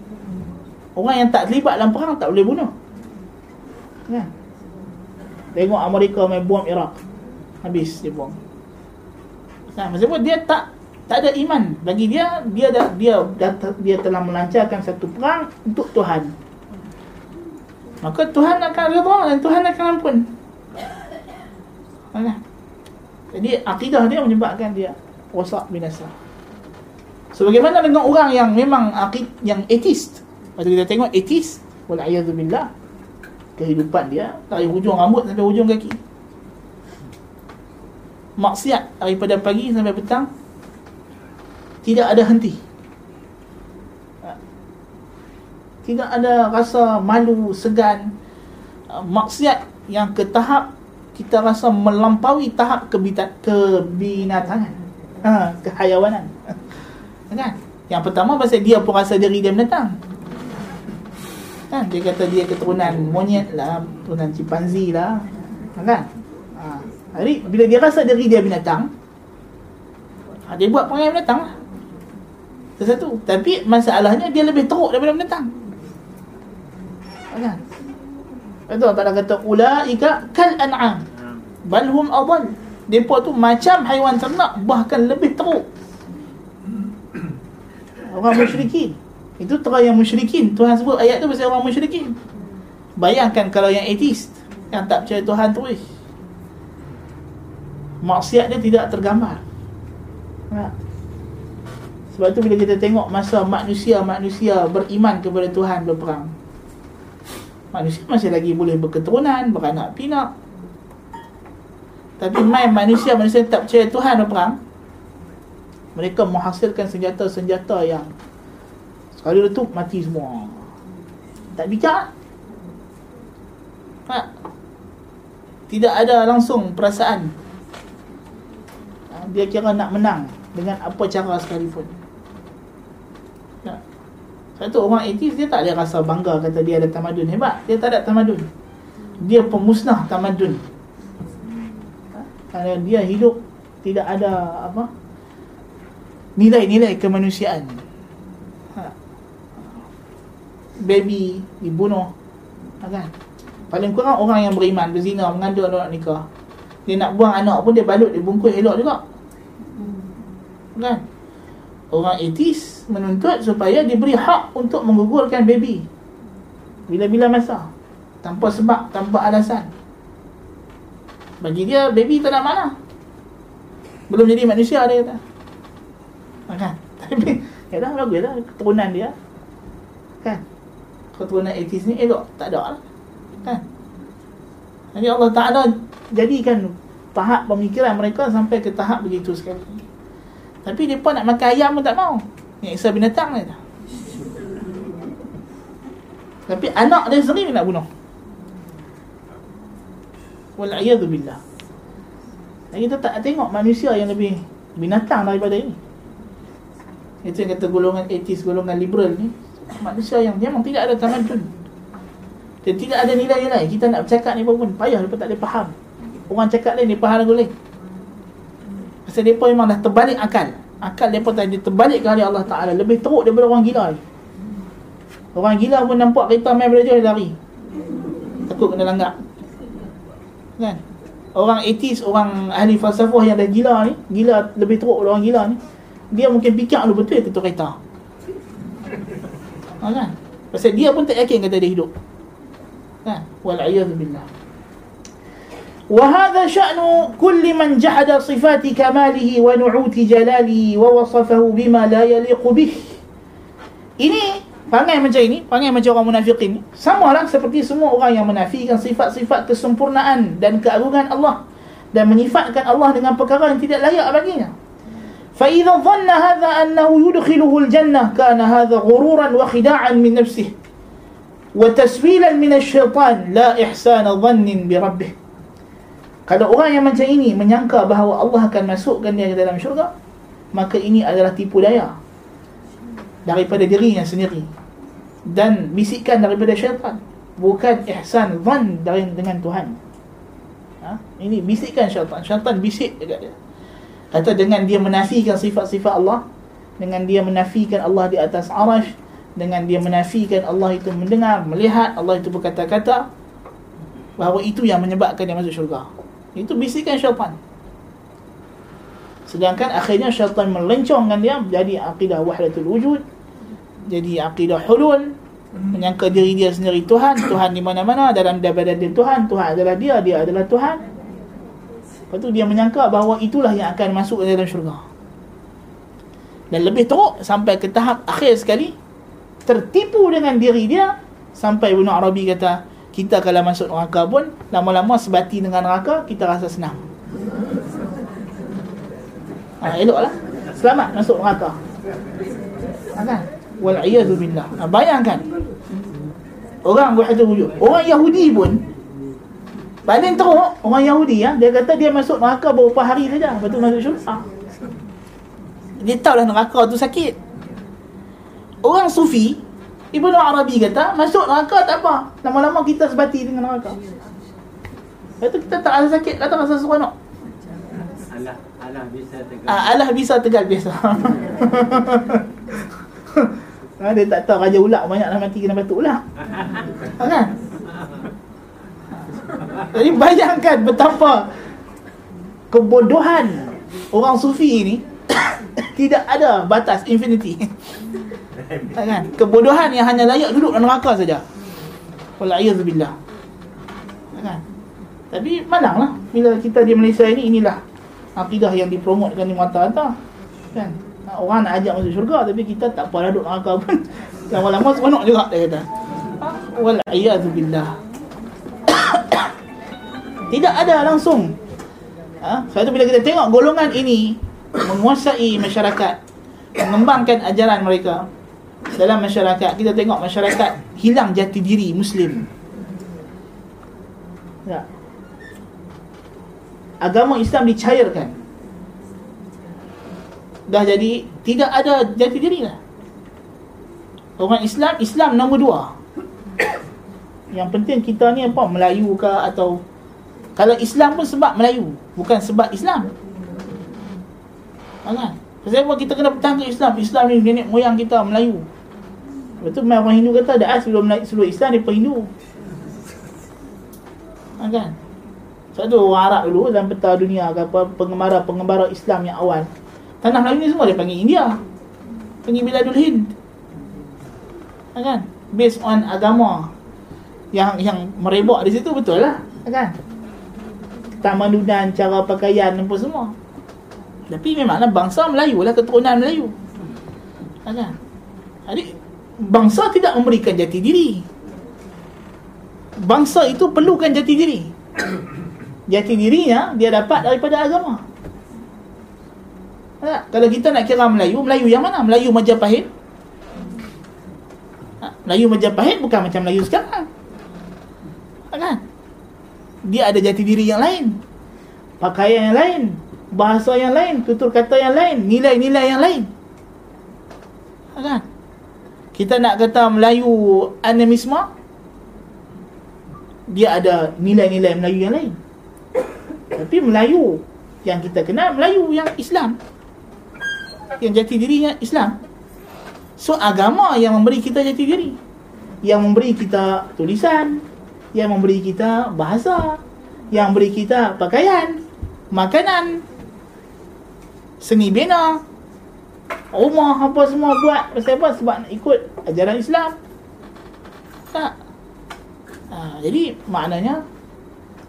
Orang yang tak terlibat dalam perang tak boleh bunuh. Kan? Tengok Amerika main bom Iraq. Habis dia bom kan? Sebab dia tak tak ada iman. Bagi dia dia dah dia dah, dia telah melancarkan satu perang untuk Tuhan. Maka Tuhan akan redha dan Tuhan akan ampun. Kan jadi akidah dia menyebabkan dia rosak binasa. Sebagaimana so, dengan orang yang memang akid yang atheist. Kalau kita tengok atheist, wal billah. Kehidupan dia dari hujung rambut sampai hujung kaki. Maksiat daripada pagi sampai petang tidak ada henti. Tidak ada rasa malu, segan. Maksiat yang ke tahap kita rasa melampaui tahap kebitat, kebinatangan ha, kehayawanan. Kan? Yang pertama pasal dia pun rasa diri dia binatang kan? Dia kata dia keturunan monyet lah keturunan chimpanzee lah. Kan? Ha. jadi bila dia rasa diri dia binatang ha, dia buat perangai binatang lah. Satu. Tapi masalahnya dia lebih teruk daripada binatang. Kan itu Allah Ta'ala kata Ula'ika kal an'am Balhum adal Mereka tu macam haiwan ternak Bahkan lebih teruk. Orang musyrikin. Itu terang yang musyrikin. Tuhan sebut ayat tu pasal orang musyrikin. Bayangkan kalau yang atheist Yang tak percaya Tuhan terus. Maksiat dia tidak tergambar. Ha. Sebab tu bila kita tengok Masa manusia-manusia beriman kepada Tuhan berperang Manusia masih lagi boleh berketurunan, beranak pinak. Tapi main manusia-manusia tak percaya Tuhan berperang. Mereka menghasilkan senjata-senjata yang sekali letup mati semua. Tak bijak. Tak. Tidak ada langsung perasaan. Ha, dia kira nak menang dengan apa cara sekalipun. Satu orang etis dia tak ada rasa bangga kata dia ada tamadun hebat. Dia tak ada tamadun. Dia pemusnah tamadun. Kerana dia hidup tidak ada apa nilai-nilai kemanusiaan. Ha. Baby dibunuh. Kan? Paling kurang orang yang beriman berzina mengandung anak nikah. Dia nak buang anak pun dia balut, dia bungkus elok juga. Kan? Orang etis menuntut supaya diberi hak untuk menggugurkan baby. Bila-bila masa. Tanpa sebab, tanpa alasan. Bagi dia, baby tak nak mana. Belum jadi manusia dia kata. Ha, kan? Tapi, ya dah, bagus lah keturunan dia. Kan? Keturunan etis ni elok. Tak ada lah. Kan? Jadi Allah Ta'ala jadikan tahap pemikiran mereka sampai ke tahap begitu sekali. Tapi mereka nak makan ayam pun tak mau. Isa binatang ni. Tapi anak dia sendiri nak bunuh. Wal'iyadu billah. Dan kita tak tengok manusia yang lebih binatang daripada ini. Itu yang kata golongan etis, golongan liberal ni. Manusia yang memang tidak ada tamadun. Dan tidak ada nilai-nilai Kita nak bercakap ni pun payah Mereka tak boleh faham Orang cakap lain Dia faham lagu lain Pasal mereka memang dah terbalik akal. Akal mereka tadi terbalik kali Allah Ta'ala. Lebih teruk daripada orang gila ni. Orang gila pun nampak kereta main belajar dia lari. Takut kena langgar Kan? Orang etis, orang ahli falsafah yang dah gila ni Gila lebih teruk daripada orang gila ni Dia mungkin fikir lu betul ketua kereta. Ha, kan? Pasal dia pun tak yakin kata dia hidup. Kan? Walayyadu billah. وهذا شأن كل من جحد صفات كماله ونعوت جلاله ووصفه بما لا يليق به ini pangai macam ini pangai macam orang munafikin sama lah seperti semua orang yang menafikan sifat-sifat kesempurnaan dan keagungan Allah dan menyifatkan Allah dengan perkara yang tidak layak baginya فإذا ظن هذا أنه يدخله الجنة كان هذا غرورا وخداعا من نفسه وتسويلا من الشيطان لا إحسان ظن بربه kalau orang yang macam ini menyangka bahawa Allah akan masukkan dia ke dalam syurga maka ini adalah tipu daya daripada dirinya sendiri. Dan bisikan daripada syaitan. Bukan ihsan zan dari dengan Tuhan. Ha? ini bisikan syaitan. Syaitan bisik dekat dia. Kata dengan dia menafikan sifat-sifat Allah dengan dia menafikan Allah di atas arash dengan dia menafikan Allah itu mendengar, melihat, Allah itu berkata-kata bahawa itu yang menyebabkan dia masuk syurga. Itu bisikan syaitan. Sedangkan akhirnya syaitan melencongkan dia jadi akidah wahdatul wujud, jadi akidah hulul, menyangka diri dia sendiri Tuhan, Tuhan di mana-mana dalam badan dia Tuhan, Tuhan adalah dia, dia adalah Tuhan. Lepas tu dia menyangka bahawa itulah yang akan masuk ke dalam syurga. Dan lebih teruk sampai ke tahap akhir sekali tertipu dengan diri dia sampai Ibn Arabi kata kita kalau masuk neraka pun lama-lama sebati dengan neraka kita rasa senang. Ha, eloklah. Selamat masuk neraka. Ha, kan? Wal'iyadu billah. Ha, bayangkan. Orang berhati wujud. Orang Yahudi pun paling teruk orang Yahudi ya, dia kata dia masuk neraka beberapa hari saja. Lepas tu masuk syurga. Dia tahu lah neraka tu sakit. Orang sufi Ibnu Arabi kata Masuk neraka tak apa. Lama-lama kita sebati dengan neraka. Lepas tu kita tak rasa sakit Tak rasa seronok. Alah, alah bisa tegal ah, Alah bisa tegal biasa. Ha, Dia tak tahu Raja Ulak banyak dah mati kena batuk ulak ha, Kan? Jadi bayangkan betapa Kebodohan Orang sufi ni Tidak ada batas infinity kan? Kebodohan yang hanya layak duduk dalam neraka saja. Walaiyazubillah. Kan? Tapi malanglah bila kita di Malaysia ini inilah akidah yang dipromotkan di mata-mata. Kan? Orang nak ajak masuk syurga tapi kita tak apa duduk neraka pun. Lama-lama seronok juga dia kata. Walaiyazubillah. Tidak ada langsung. Ha? Sebab bila kita tengok golongan ini menguasai masyarakat, mengembangkan ajaran mereka, dalam masyarakat kita tengok masyarakat hilang jati diri muslim. Ya. agama Islam dicairkan. Dah jadi tidak ada jati diri lah. Orang Islam Islam nombor dua. Yang penting kita ni apa Melayu ke atau kalau Islam pun sebab Melayu bukan sebab Islam. Kan sebab kita kena bertahan Islam? Islam ni nenek moyang kita Melayu Lepas tu orang Hindu kata dah sebelum naik sebelum Islam dia Hindu. Ha, kan? Sebab tu orang Arab dulu dalam peta dunia ke apa pengembara-pengembara Islam yang awal. Tanah Melayu ni semua dia panggil India. Panggil Biladul Hind. Ha, kan? Based on agama yang yang merebak di situ betul lah. Ha, kan? Tamadunan, cara pakaian apa semua. Tapi memanglah bangsa Melayu lah keturunan Melayu. Ha, kan? Jadi bangsa tidak memberikan jati diri. Bangsa itu perlukan jati diri jati dirinya dia dapat daripada agama. Ha, kalau kita nak kira Melayu, Melayu yang mana? Melayu Majapahit? Ha, Melayu Majapahit bukan macam Melayu sekarang. Ha, kan? Dia ada jati diri yang lain. Pakaian yang lain, bahasa yang lain, tutur kata yang lain, nilai-nilai yang lain. Ha, kan? Kita nak kata Melayu animisme, dia ada nilai-nilai Melayu yang lain. Tapi Melayu yang kita kenal Melayu yang Islam. Yang jati dirinya Islam. So agama yang memberi kita jati diri. Yang memberi kita tulisan, yang memberi kita bahasa, yang memberi kita pakaian, makanan, seni bina, rumah apa semua buat. Pasal apa? Sebab nak ikut ajaran Islam. Tak. Ha, jadi maknanya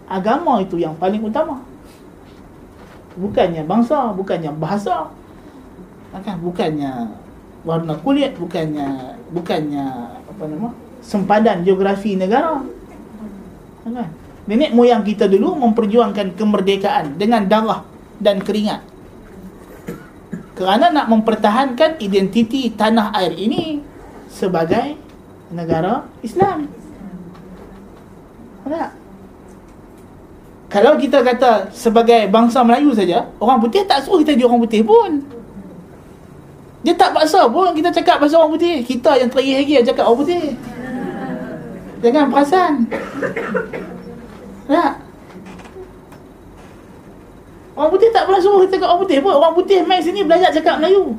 agama itu yang paling utama. Bukannya bangsa bukannya bahasa. Kan? Bukannya warna kulit bukannya bukannya apa nama? Sempadan geografi negara. Kan? Nenek moyang kita dulu memperjuangkan kemerdekaan dengan darah dan keringat kerana nak mempertahankan identiti tanah air ini sebagai negara Islam. Tak? kalau kita kata sebagai bangsa Melayu saja, orang putih tak suruh kita jadi orang putih pun. Dia tak paksa pun kita cakap pasal orang putih. Kita yang terih lagi yang cakap orang putih. Jangan perasan. Tak? Orang putih tak pernah suruh kita cakap orang putih pun. Orang putih main sini belajar cakap Melayu.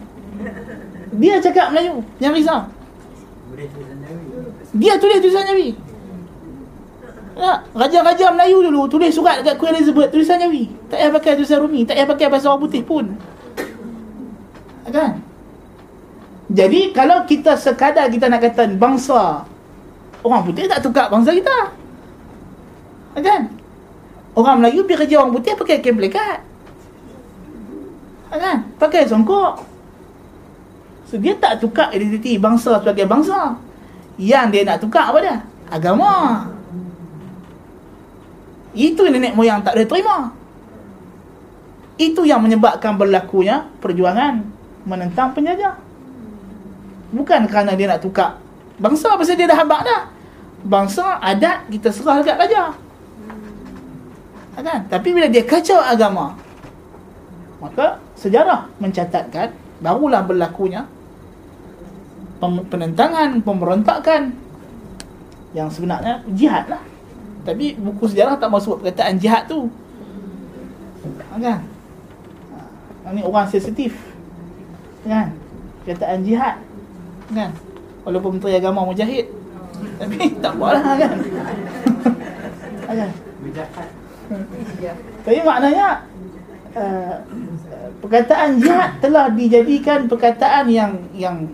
Dia cakap Melayu. Yang risau. Dia tulis tulisan Nabi. Ya, raja-raja Melayu dulu tulis surat dekat Queen Elizabeth tulisan Jawi. Tak payah pakai tulisan Rumi, tak payah pakai bahasa orang putih pun. Kan? Jadi kalau kita sekadar kita nak kata bangsa orang putih tak tukar bangsa kita. Kan? Orang Melayu pergi kerja orang putih pakai kain plekat. Kan? Pakai songkok. So dia tak tukar identiti bangsa sebagai bangsa. Yang dia nak tukar apa dia? Agama. Itu nenek moyang tak boleh terima. Itu yang menyebabkan berlakunya perjuangan menentang penjajah. Bukan kerana dia nak tukar bangsa pasal dia dah habak dah. Bangsa adat kita serah dekat raja. Kan? Tapi bila dia kacau agama, maka sejarah mencatatkan barulah berlakunya penentangan, pemberontakan yang sebenarnya jihad lah. Tapi buku sejarah tak masuk perkataan jihad tu. Ha, kan? Ha, ni orang sensitif. Kan? Perkataan jihad. Kan? Walaupun Menteri Agama mujahid. Tapi tak apalah kan? Ha, kan? Tapi maknanya uh, perkataan jihad telah dijadikan perkataan yang yang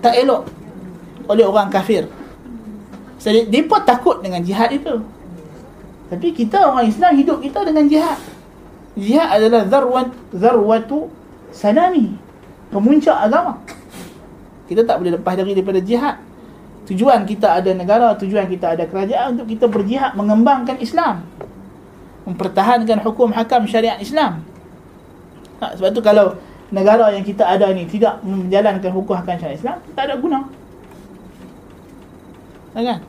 tak elok oleh orang kafir. Jadi so, pun takut dengan jihad itu. Tapi kita orang Islam hidup kita dengan jihad. Jihad adalah zarwat zarwatu sanami. Pemuncak agama. Kita tak boleh lepas dari daripada jihad. Tujuan kita ada negara, tujuan kita ada kerajaan untuk kita berjihad mengembangkan Islam. Mempertahankan hukum hakam syariat Islam. Ha, sebab tu kalau negara yang kita ada ni tidak menjalankan hukum hakam syariat Islam, tak ada guna. Kan?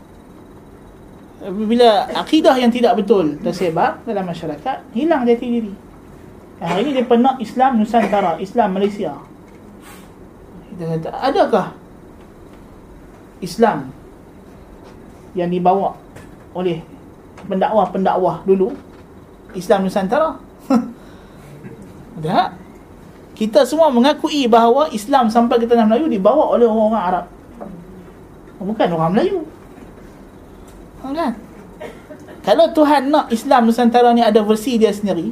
bila akidah yang tidak betul tersebar dalam masyarakat hilang jati diri hari ini dia pernah Islam Nusantara Islam Malaysia kita kata adakah Islam yang dibawa oleh pendakwah-pendakwah dulu Islam Nusantara? Ada kita semua mengakui bahawa Islam sampai ke tanah Melayu dibawa oleh orang-orang Arab. Bukan orang Melayu. Kan? Kalau Tuhan nak Islam Nusantara ni ada versi dia sendiri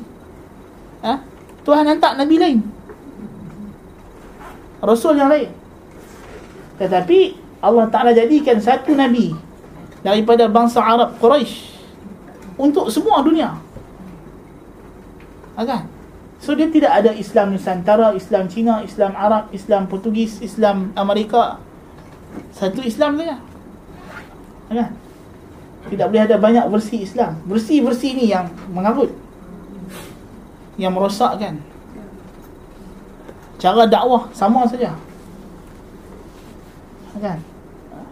ha? Tuhan hantar Nabi lain. Rasul yang lain. Tetapi Allah Ta'ala jadikan satu Nabi daripada bangsa Arab Quraisy untuk semua dunia kan? So dia tidak ada Islam Nusantara, Islam Cina, Islam Arab, Islam Portugis, Islam Amerika. Satu Islam saja. Kan? Tidak boleh ada banyak versi Islam. Versi-versi ini yang mengarut. Yang merosakkan. Cara dakwah sama saja. Kan?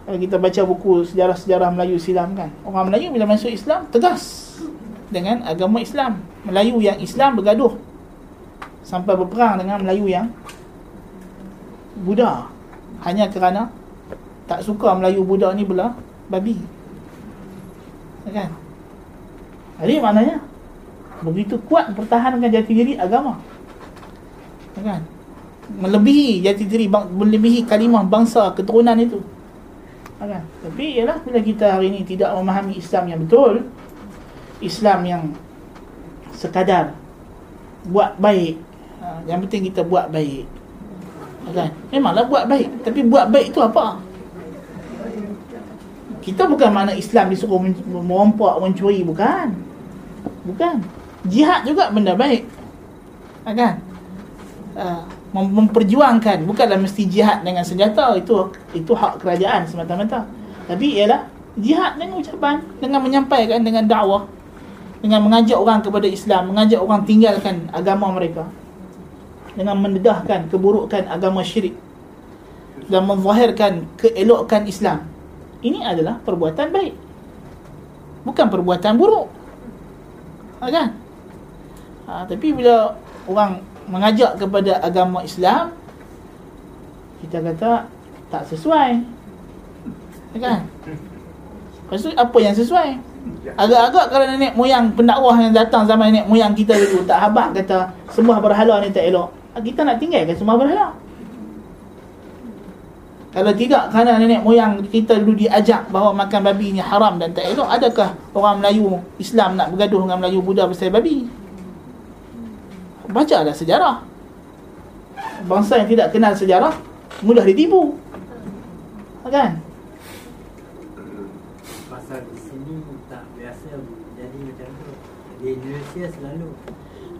Kalau kita baca buku sejarah-sejarah Melayu silam kan. Orang Melayu bila masuk Islam tegas dengan agama Islam. Melayu yang Islam bergaduh. Sampai berperang dengan Melayu yang Buddha. Hanya kerana tak suka Melayu Buddha ni belah babi. Kan? Jadi maknanya begitu kuat pertahankan jati diri agama. Kan? Melebihi jati diri melebihi kalimah bangsa keturunan itu. Kan? Tapi ialah bila kita hari ini tidak memahami Islam yang betul Islam yang sekadar buat baik. Ha, yang penting kita buat baik. Kan? Memanglah buat baik. Tapi buat baik itu apa? Kita bukan mana Islam disuruh merompak mencuri. Bukan. Bukan. Jihad juga benda baik. Ha, kan? Ha, memperjuangkan. Bukanlah mesti jihad dengan senjata. Itu itu hak kerajaan semata-mata. Tapi ialah jihad dengan ucapan dengan menyampaikan dengan dakwah dengan mengajak orang kepada Islam mengajak orang tinggalkan agama mereka. Dengan mendedahkan keburukan agama syirik. Dan menzahirkan keelokan Islam. Ini adalah perbuatan baik. Bukan perbuatan buruk. Ha, kan? Ha, tapi bila orang mengajak kepada agama Islam kita kata tak sesuai. Ha, kan? Lepas apa yang sesuai Agak-agak kalau nenek moyang pendakwah yang datang zaman nenek moyang kita dulu Tak habak kata sembah berhala ni tak elok. Ah, kita nak tinggalkan semua berhala. Kalau tidak kerana nenek moyang kita dulu diajak bahawa makan babi ni haram dan tak elok adakah orang Melayu Islam nak bergaduh dengan Melayu Buddha pasal babi? Baca lah sejarah. Bangsa yang tidak kenal sejarah mudah ditipu. Kan pasal di sini tak biasa jadi macam tu Indonesia selalu.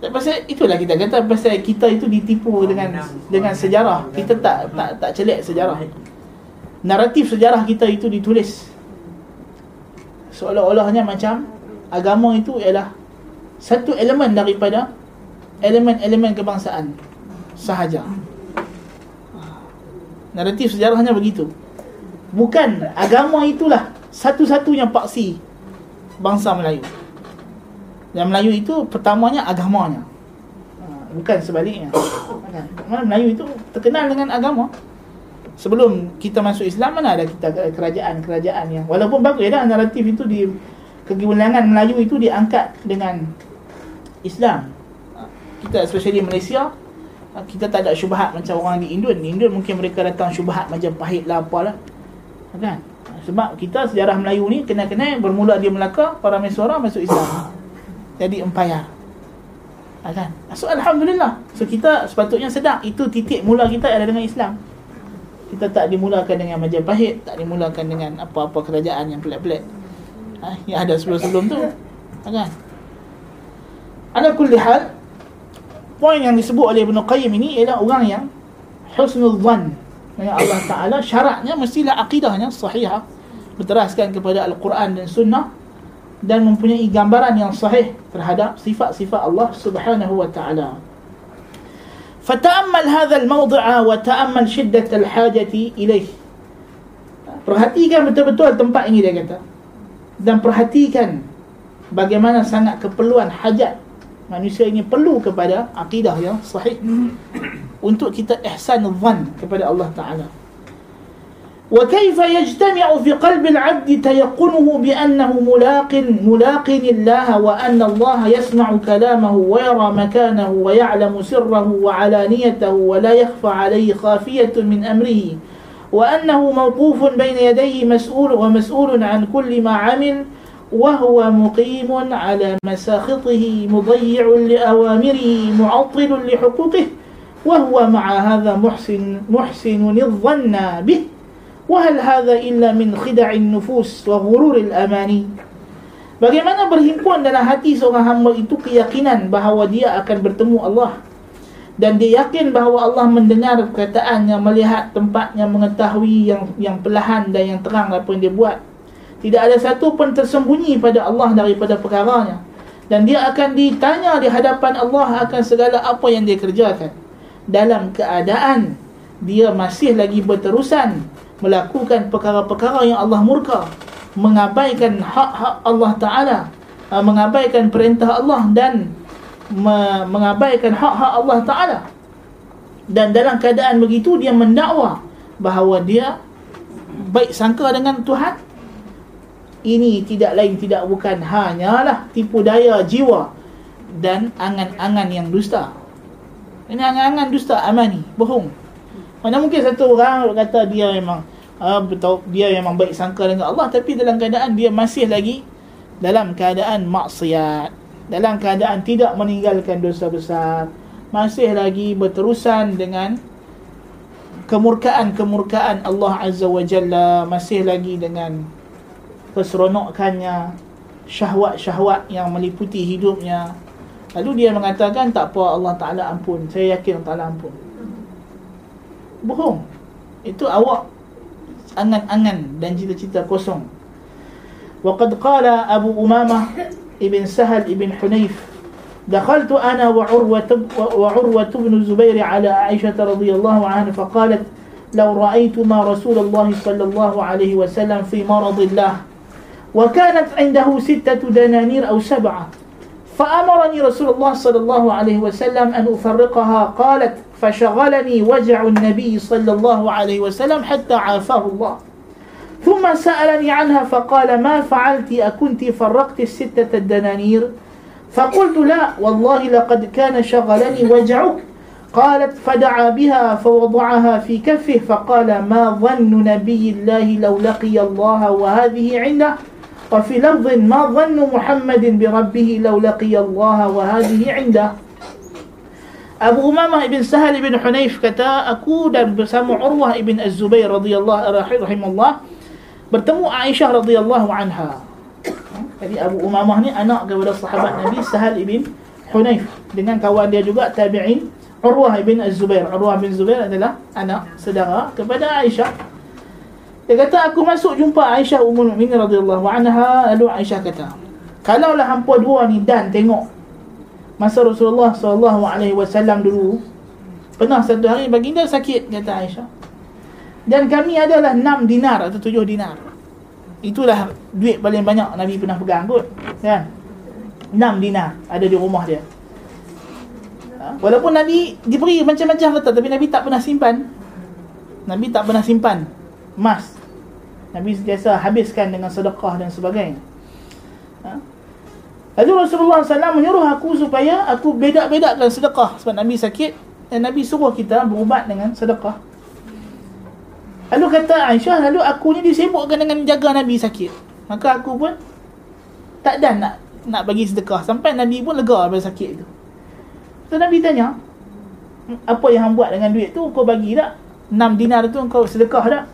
Pasal itulah kita kata pasal kita itu ditipu dengan dengan sejarah. kita tak tak tak celik sejarah. Naratif sejarah kita itu ditulis. Seolah-olahnya macam agama itu ialah satu elemen daripada elemen-elemen kebangsaan sahaja. Naratif sejarahnya begitu. Bukan agama itulah satu-satunya paksi bangsa Melayu yang Melayu itu pertamanya agamanya. Ha, bukan sebaliknya. Kan? Melayu itu terkenal dengan agama. Sebelum kita masuk Islam mana ada kita kerajaan-kerajaan yang walaupun bagus ya naratif itu di kegilangan Melayu itu diangkat dengan Islam. Kita especially Malaysia kita tak ada syubhat macam orang di Indon. Di Indon mungkin mereka datang syubhat macam pahit lah apalah. Kan? Sebab kita sejarah Melayu ni kena-kena bermula di Melaka, para Mesuara masuk Islam jadi empayar. Ha, kan? So Alhamdulillah. So kita sepatutnya sedar Itu titik mula kita adalah dengan Islam. Kita tak dimulakan dengan Majapahit Tak dimulakan dengan apa-apa kerajaan yang pelik-pelik. Ha, Yang ada sebelum-sebelum tu. Ha, kan? Ada kulli hal Poin yang disebut oleh Ibn Qayyim ini Ialah orang yang Husnul Zan Dengan Allah Ta'ala Syaratnya mestilah akidahnya sahihah Berteraskan kepada Al-Quran dan Sunnah dan mempunyai gambaran yang sahih terhadap sifat-sifat Allah Subhanahu wa taala. Fata'ammal hadha al-mawdi'a wa ta'ammal shiddat al-hajati ilayh. Perhatikan betul-betul tempat ini dia kata. Dan perhatikan bagaimana sangat keperluan hajat manusia ini perlu kepada akidah yang sahih untuk kita ihsan zan kepada Allah Taala. وكيف يجتمع في قلب العبد تيقنه بأنه ملاق ملاق الله وأن الله يسمع كلامه ويرى مكانه ويعلم سره وعلانيته ولا يخفى عليه خافية من أمره وأنه موقوف بين يديه مسؤول ومسؤول عن كل ما عمل وهو مقيم على مساخطه مضيع لأوامره معطل لحقوقه وهو مع هذا محسن محسن الظن به. Wahal hadha illa min khida'in nufus wa ghururil amani Bagaimana berhimpuan dalam hati seorang hamba itu keyakinan bahawa dia akan bertemu Allah dan dia yakin bahawa Allah mendengar perkataan yang melihat tempat yang mengetahui yang yang perlahan dan yang terang apa yang dia buat. Tidak ada satu pun tersembunyi pada Allah daripada perkaranya. Dan dia akan ditanya di hadapan Allah akan segala apa yang dia kerjakan. Dalam keadaan dia masih lagi berterusan melakukan perkara-perkara yang Allah murka. Mengabaikan hak-hak Allah Ta'ala. Uh, mengabaikan perintah Allah dan mengabaikan hak-hak Allah Ta'ala dan dalam keadaan begitu dia mendakwa bahawa dia baik sangka dengan Tuhan ini tidak lain tidak bukan hanyalah tipu daya jiwa dan angan-angan yang dusta ini angan-angan dusta amani bohong mana mungkin satu orang kata dia memang uh, dia memang baik sangka dengan Allah tapi dalam keadaan dia masih lagi dalam keadaan maksiat dalam keadaan tidak meninggalkan dosa besar masih lagi berterusan dengan kemurkaan-kemurkaan Allah Azza wa Jalla masih lagi dengan keseronokannya syahwat-syahwat yang meliputi hidupnya. Lalu dia mengatakan tak apa Allah Ta'ala ampun saya yakin Allah Ta'ala ampun bohong itu awak angan-angan dan cita-cita kosong وقد قال أبو أمامة ابن سهل ابن حنيف دخلت أنا وعروة, وعروة بن الزبير على عائشة رضي الله عنها فقالت لو رأيتما رسول الله صلى الله عليه وسلم في مرض الله وكانت عنده ستة دنانير أو سبعة فأمرني رسول الله صلى الله عليه وسلم أن أفرقها. قالت فشغلني وجع النبي صلى الله عليه وسلم حتى عافاه الله. ثم سألني عنها فقال ما فعلت؟ أكنت فرقت الستة الدنانير. فقلت لا والله لقد كان شغلني وجعك. قالت فدعا بها فوضعها في كفه فقال ما ظن نبي الله لو لقي الله وهذه عنده؟ وفي لفظ ما ظن محمد بربه لو لقي الله وهذه عنده أبو أمامة بن سهل بن حنيف كتا أكودا بسام عروة بن الزبير رضي الله رحمه الله برتمو عائشة رضي الله عنها يعني أبو أمامة هني أنا قبل الصحابة النبي سهل بن حنيف لأن kawan dia juga تابعين عروة بن الزبير عروة بن الزبير أنا صدقة kepada عائشة Dia kata aku masuk jumpa Aisyah Ummul Mukminin radhiyallahu anha. Lalu Aisyah kata, "Kalaulah hangpa dua ni dan tengok masa Rasulullah sallallahu alaihi wasallam dulu pernah satu hari baginda sakit kata Aisyah. Dan kami adalah 6 dinar atau 7 dinar. Itulah duit paling banyak Nabi pernah pegang kot kan? 6 dinar ada di rumah dia. Ha? walaupun Nabi diberi macam-macam harta tapi Nabi tak pernah simpan. Nabi tak pernah simpan emas Nabi sentiasa habiskan dengan sedekah dan sebagainya ha? Lalu Rasulullah SAW menyuruh aku supaya aku bedak-bedakkan sedekah sebab Nabi sakit dan Nabi suruh kita berubat dengan sedekah Lalu kata Aisyah, lalu aku ni disibukkan dengan jaga Nabi sakit. Maka aku pun tak dan nak nak bagi sedekah sampai Nabi pun lega pada sakit itu. So Nabi tanya, apa yang hang buat dengan duit tu kau bagi tak? 6 dinar tu kau sedekah tak?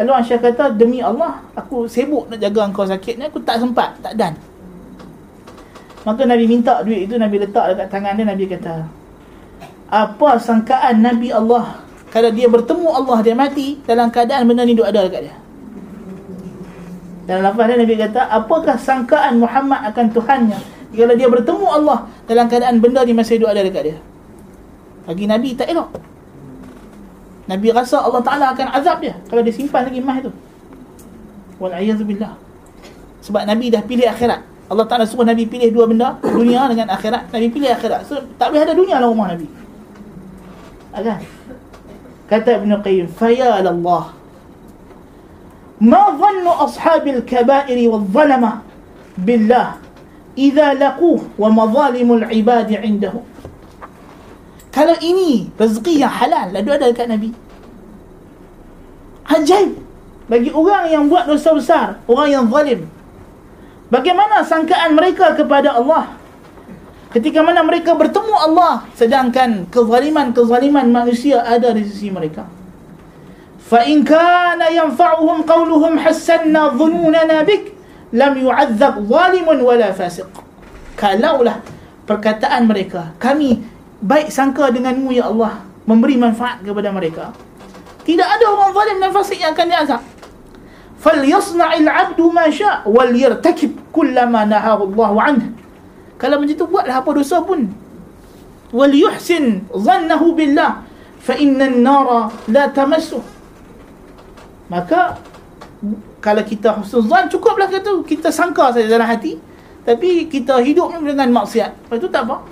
Lalu Aisyah kata, demi Allah, aku sibuk nak jaga kau sakit ni, aku tak sempat, tak dan. Maka Nabi minta duit itu, Nabi letak dekat tangan dia, Nabi kata, apa sangkaan Nabi Allah kalau dia bertemu Allah dia mati dalam keadaan benda ni duk ada dekat dia? Dalam lafaz dia Nabi kata apakah sangkaan Muhammad akan Tuhannya kalau dia bertemu Allah dalam keadaan benda ni masih duk ada dekat dia? Bagi Nabi tak elok Nabi rasa Allah Ta'ala akan azab dia kalau dia simpan lagi emas tu wal'ayyadzubillah sebab Nabi dah pilih akhirat Allah Ta'ala suruh Nabi pilih dua benda dunia dengan akhirat Nabi pilih akhirat so tak boleh ada dunia dalam rumah Nabi Agak kata Ibn Qayyim faya Allah ما ظن أصحاب الكبائر والظلمة بالله إذا لقوه ومظالم العباد عنده kalau ini rezeki yang halal lalu ada dekat Nabi ajaib bagi orang yang buat dosa besar orang yang zalim Bagaimana sangkaan mereka kepada Allah? Ketika mana mereka bertemu Allah sedangkan kezaliman-kezaliman manusia ada di sisi mereka. Fa in kana yanfa'uhum qawluhum hassanna dhununana bik lam yu'adzab zalimun wala fasiq. Kalaulah perkataan mereka, kami baik sangka denganmu ya Allah, memberi manfaat kepada mereka. Tidak ada orang zalim dan fasik yang akan diazab. Falyasna'il 'abdu ma sya' wal yartakib kullama nahahu Allah 'anhu. Kalau macam tu buatlah apa dosa pun. Wal yuhsin dhannahu billah fa inna an-nara la tamassu. Maka kalau kita husnul zan cukuplah kata kita sangka saja dalam hati tapi kita hidup dengan maksiat. Lepas tu tak apa.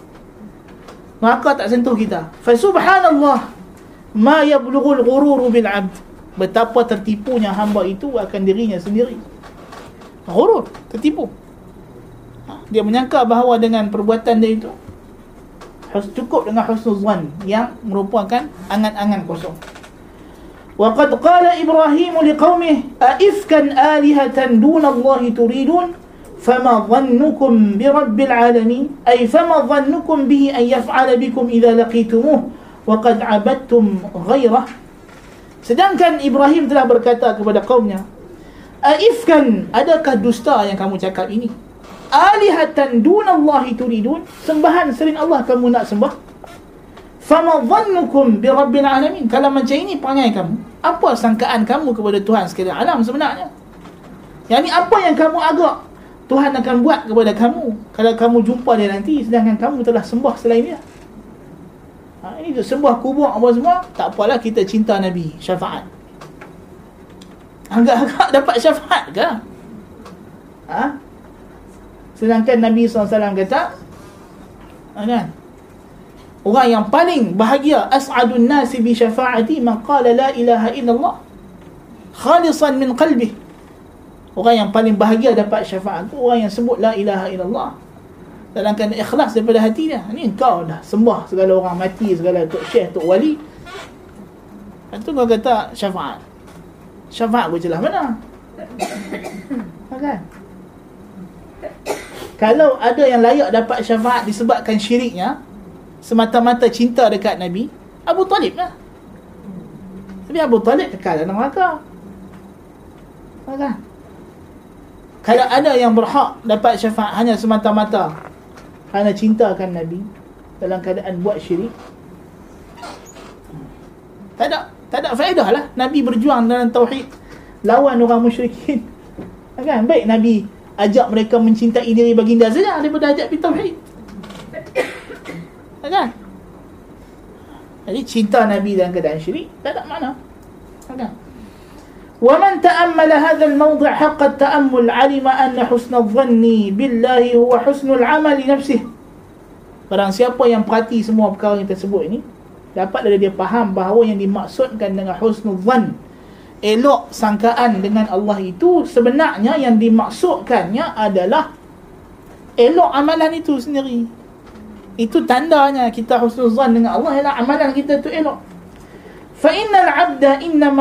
Maka tak sentuh kita. Fa subhanallah ma yablughul ghurur bil 'abd. Betapa tertipunya hamba itu akan dirinya sendiri. Ghurur, tertipu dia menyangka bahawa dengan perbuatan dia itu cukup dengan husnul zan yang merupakan angan-angan kosong. Wa qad qala Ibrahim liqaumihi aifkan alihatan dun Allah bi rabbil alamin ay fama dhannukum bihi an yaf'ala bikum idza laqitumuh wa qad abadtum ghayrah Sedangkan Ibrahim telah berkata kepada kaumnya Aifkan adakah dusta yang kamu cakap ini? Alihatan dunallahi turidun. Sembahan selain Allah kamu nak sembah. Fama dhannukum bi rabbil alamin. Kalau macam ini perangai kamu. Apa sangkaan kamu kepada Tuhan sekalian alam sebenarnya? Yang ini apa yang kamu agak Tuhan akan buat kepada kamu. Kalau kamu jumpa dia nanti sedangkan kamu telah sembah selain dia. Ha, ini tu sembah kubur apa semua tak apalah kita cinta Nabi syafaat. Agak-agak dapat syafaat ke? Ha? Sedangkan Nabi SAW kata ah, kan? Orang yang paling bahagia As'adun nasi bi syafa'ati Man qala la ilaha illallah Khalisan min qalbi Orang yang paling bahagia dapat syafaat tu Orang yang sebut la ilaha illallah Sedangkan ikhlas daripada hati dia Ini kau dah sembah segala orang mati Segala tok syekh, tok wali Lepas tu kau kata syafaat Syafaat kau celah mana? Kan? kalau ada yang layak dapat syafaat disebabkan syiriknya semata-mata cinta dekat Nabi Abu Talib lah tapi Abu Talib kekal dalam neraka kan? Kalau ada yang berhak dapat syafaat hanya semata-mata kerana cintakan Nabi dalam keadaan buat syirik tak ada tak ada faedah lah Nabi berjuang dalam tauhid lawan orang musyrikin kan baik Nabi ajak mereka mencintai diri baginda saja daripada ajak pergi tauhid. Kan? Jadi cinta Nabi dalam keadaan syirik tak ada makna. Kan? ومن تأمل هذا الموضع حق التأمل علم أن حسن الظن بالله هو حسن العمل لنفسه Barang siapa yang perhati semua perkara yang tersebut ini Dapat dari dia faham bahawa yang dimaksudkan dengan husnul zan elok sangkaan dengan Allah itu sebenarnya yang dimaksudkannya adalah elok amalan itu sendiri. Itu tandanya kita husnuzan dengan Allah ialah amalan kita itu elok.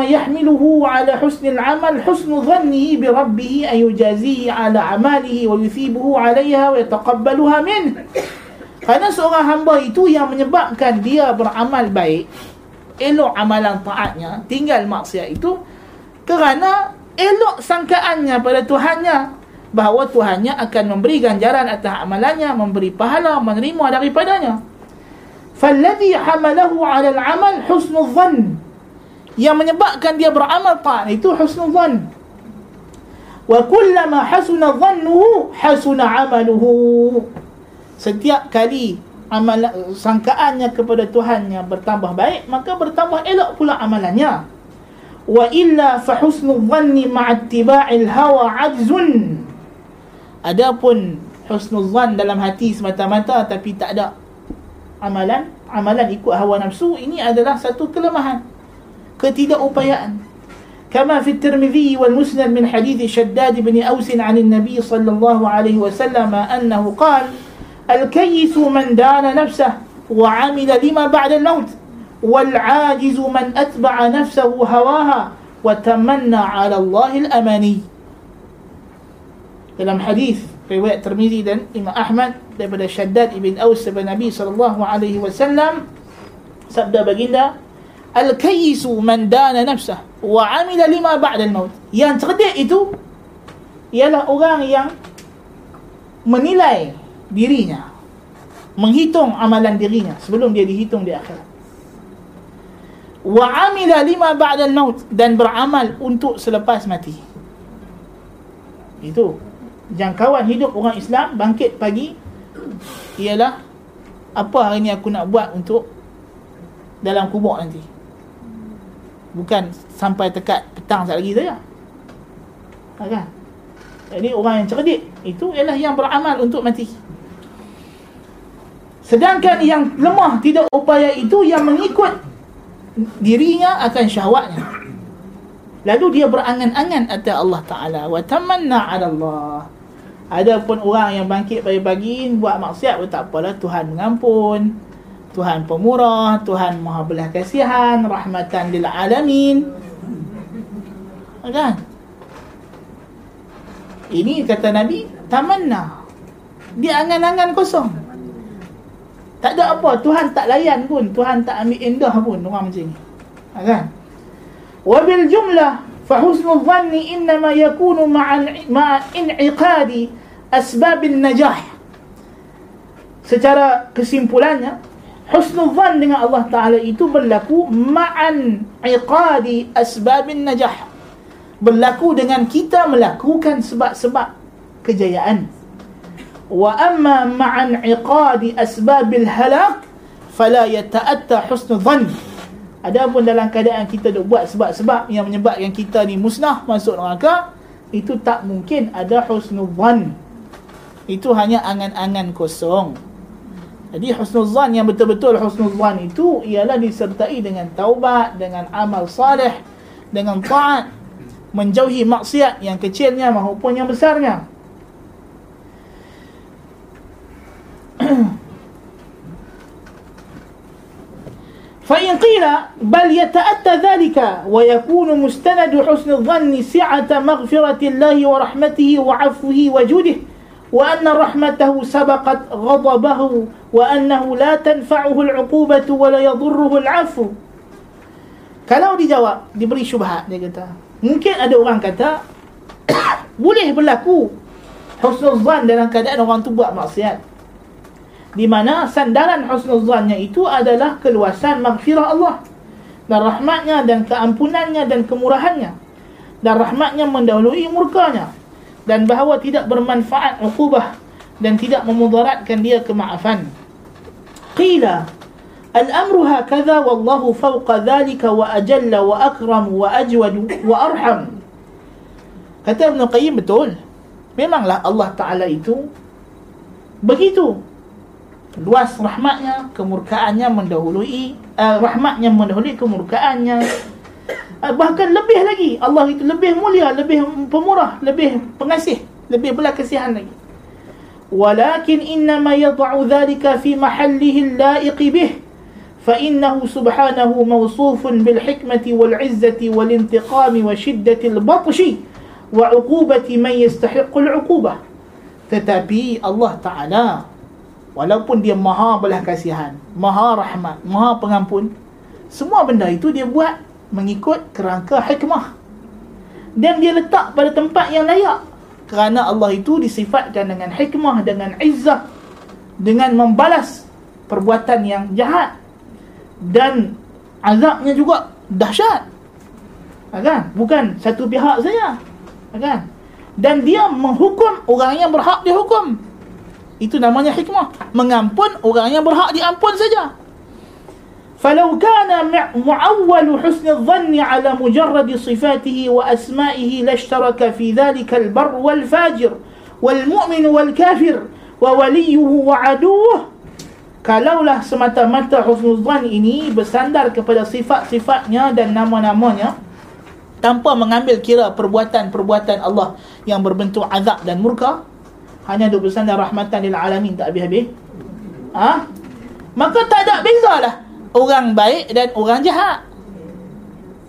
Yahmiluhu 'ala husnil 'amal husnu dhannihi bi rabbih ay yujazihi 'ala 'amalihi wa yuthibuhu 'alayha wa yataqabbaluha min. Karena seorang hamba itu yang menyebabkan dia beramal baik elok amalan taatnya tinggal maksiat itu kerana elok sangkaannya pada Tuhannya bahawa Tuhannya akan memberi ganjaran atas amalannya memberi pahala menerima daripadanya falladhi hamalahu 'ala al-'amal husnul dhann yang menyebabkan dia beramal taat itu husnul dhann wa kullama hasuna dhannuhu hasuna 'amaluhu setiap kali amal sangkaannya kepada Tuhannya bertambah baik maka bertambah elok pula amalannya. Wa illa fa husnul dhanni ma'attiba'il hawa 'ajzun. Adapun husnul dhann dalam hati semata-mata tapi tak ada amalan amalan ikut hawa nafsu ini adalah satu kelemahan. Ketidakupayaan. كما في الترمذي والمسند من حديث شداد بن أوس عن النبي صلى الله عليه وسلم أنه قال الكيس من دان نفسه وعمل لما بعد الموت والعاجز من أتبع نفسه هواها وتمنى على الله الأماني dalam hadis riwayat Tirmizi dan Imam Ahmad daripada Shaddad ibn Aus daripada Nabi sallallahu alaihi wasallam sabda baginda al-kayyisu man dana nafsah wa amila lima ba'da al-maut. Yang cerdik itu ialah orang yang menilai dirinya menghitung amalan dirinya sebelum dia dihitung di akhirat. Wa amila lima ba'da al-maut dan beramal untuk selepas mati. Itu jangkauan hidup orang Islam bangkit pagi ialah apa hari ni aku nak buat untuk dalam kubur nanti? Bukan sampai tekat petang sekali lagi saja. Ha, kan? Jadi orang yang cerdik itu ialah yang beramal untuk mati. Sedangkan yang lemah tidak upaya itu yang mengikut dirinya akan syahwatnya. Lalu dia berangan-angan atas Allah Taala. Wa tamanna 'ala Allah ada pun orang yang bangkit pagi-pagi buat maksiat pun tak apalah Tuhan mengampun. Tuhan pemurah, Tuhan Maha belah kasihan, rahmatan lil alamin. Kan? Ini kata Nabi, tamanna. Dia angan-angan kosong. Tak ada apa, Tuhan tak layan pun, Tuhan tak ambil indah pun orang macam ni. Kan? Wabil jumlah فحسن الظن إنما يكون مع مع انعقاد أسباب النجاح secara kesimpulannya husnul zan dengan Allah Ta'ala itu berlaku ma'an iqadi asbabin najah berlaku dengan kita melakukan sebab-sebab kejayaan wa amma ma'an iqadi asbabil halak fala yata'atta husnul zan Adapun dalam keadaan kita duk buat sebab-sebab yang menyebabkan kita ni musnah masuk neraka, itu tak mungkin ada husnuzan. Itu hanya angan-angan kosong. Jadi husnuzan yang betul-betul husnuzan itu ialah disertai dengan taubat, dengan amal salih, dengan taat, menjauhi maksiat yang kecilnya maupun yang besarnya. فإن قيل بل يتأتى ذلك ويكون مستند حسن الظن سعة مغفرة الله ورحمته وعفوه وجوده وأن رحمته سبقت غضبه وأنه لا تنفعه العقوبة ولا يضره العفو kalau dijawab diberi syubhat dia kata mungkin ada orang kata boleh berlaku husnul zan dalam keadaan orang tu buat maksiat di mana sandaran husnuzannya itu adalah keluasan maghfirah Allah. Dan rahmatnya dan keampunannya dan kemurahannya. Dan rahmatnya mendahului murkanya. Dan bahawa tidak bermanfaat ukubah dan tidak memudaratkan dia kemaafan. Qila dhalika wa ajalla wa akram wa ajwad wa arham. Kata Ibn Qayyim betul. Memanglah Allah Ta'ala itu begitu luas rahmatnya kemurkaannya mendahului uh, rahmatnya mendahului kemurkaannya. Uh, bahkan lebih lagi Allah itu lebih mulia lebih pemurah lebih pengasih lebih belas kasihan lagi. Walakin inna ma yad'u dhalika fi mahallihi al-la'iqi bih. Fa innahu subhanahu mawsufun bil hikmati wal 'izzati wal intiqami wa shiddati al-batshi wa 'uqubati man yastahiqu al-'uqubah. Tetapi Allah taala Walaupun dia maha belah kasihan Maha rahmat Maha pengampun Semua benda itu dia buat Mengikut kerangka hikmah. Dan dia letak pada tempat yang layak. Kerana Allah itu disifatkan dengan hikmah Dengan izzah Dengan membalas Perbuatan yang jahat Dan Azabnya juga dahsyat. Kan? Bukan satu pihak saja. Kan? Dan dia menghukum orang yang berhak dihukum itu namanya hikmah. Mengampun orang yang berhak diampun saja. فلو كان معول حسن الظن على مجرد صفاته وأسمائه لاشترك في ذلك البر والفاجر والمؤمن والكافر ووليه وعدوه kalaulah semata-mata husnuzan ini bersandar kepada sifat-sifatnya dan nama-namanya tanpa mengambil kira perbuatan-perbuatan Allah yang berbentuk azab dan murka hanya duk bersandar rahmatan lil alamin tak habis-habis ha? maka tak ada bezalah orang baik dan orang jahat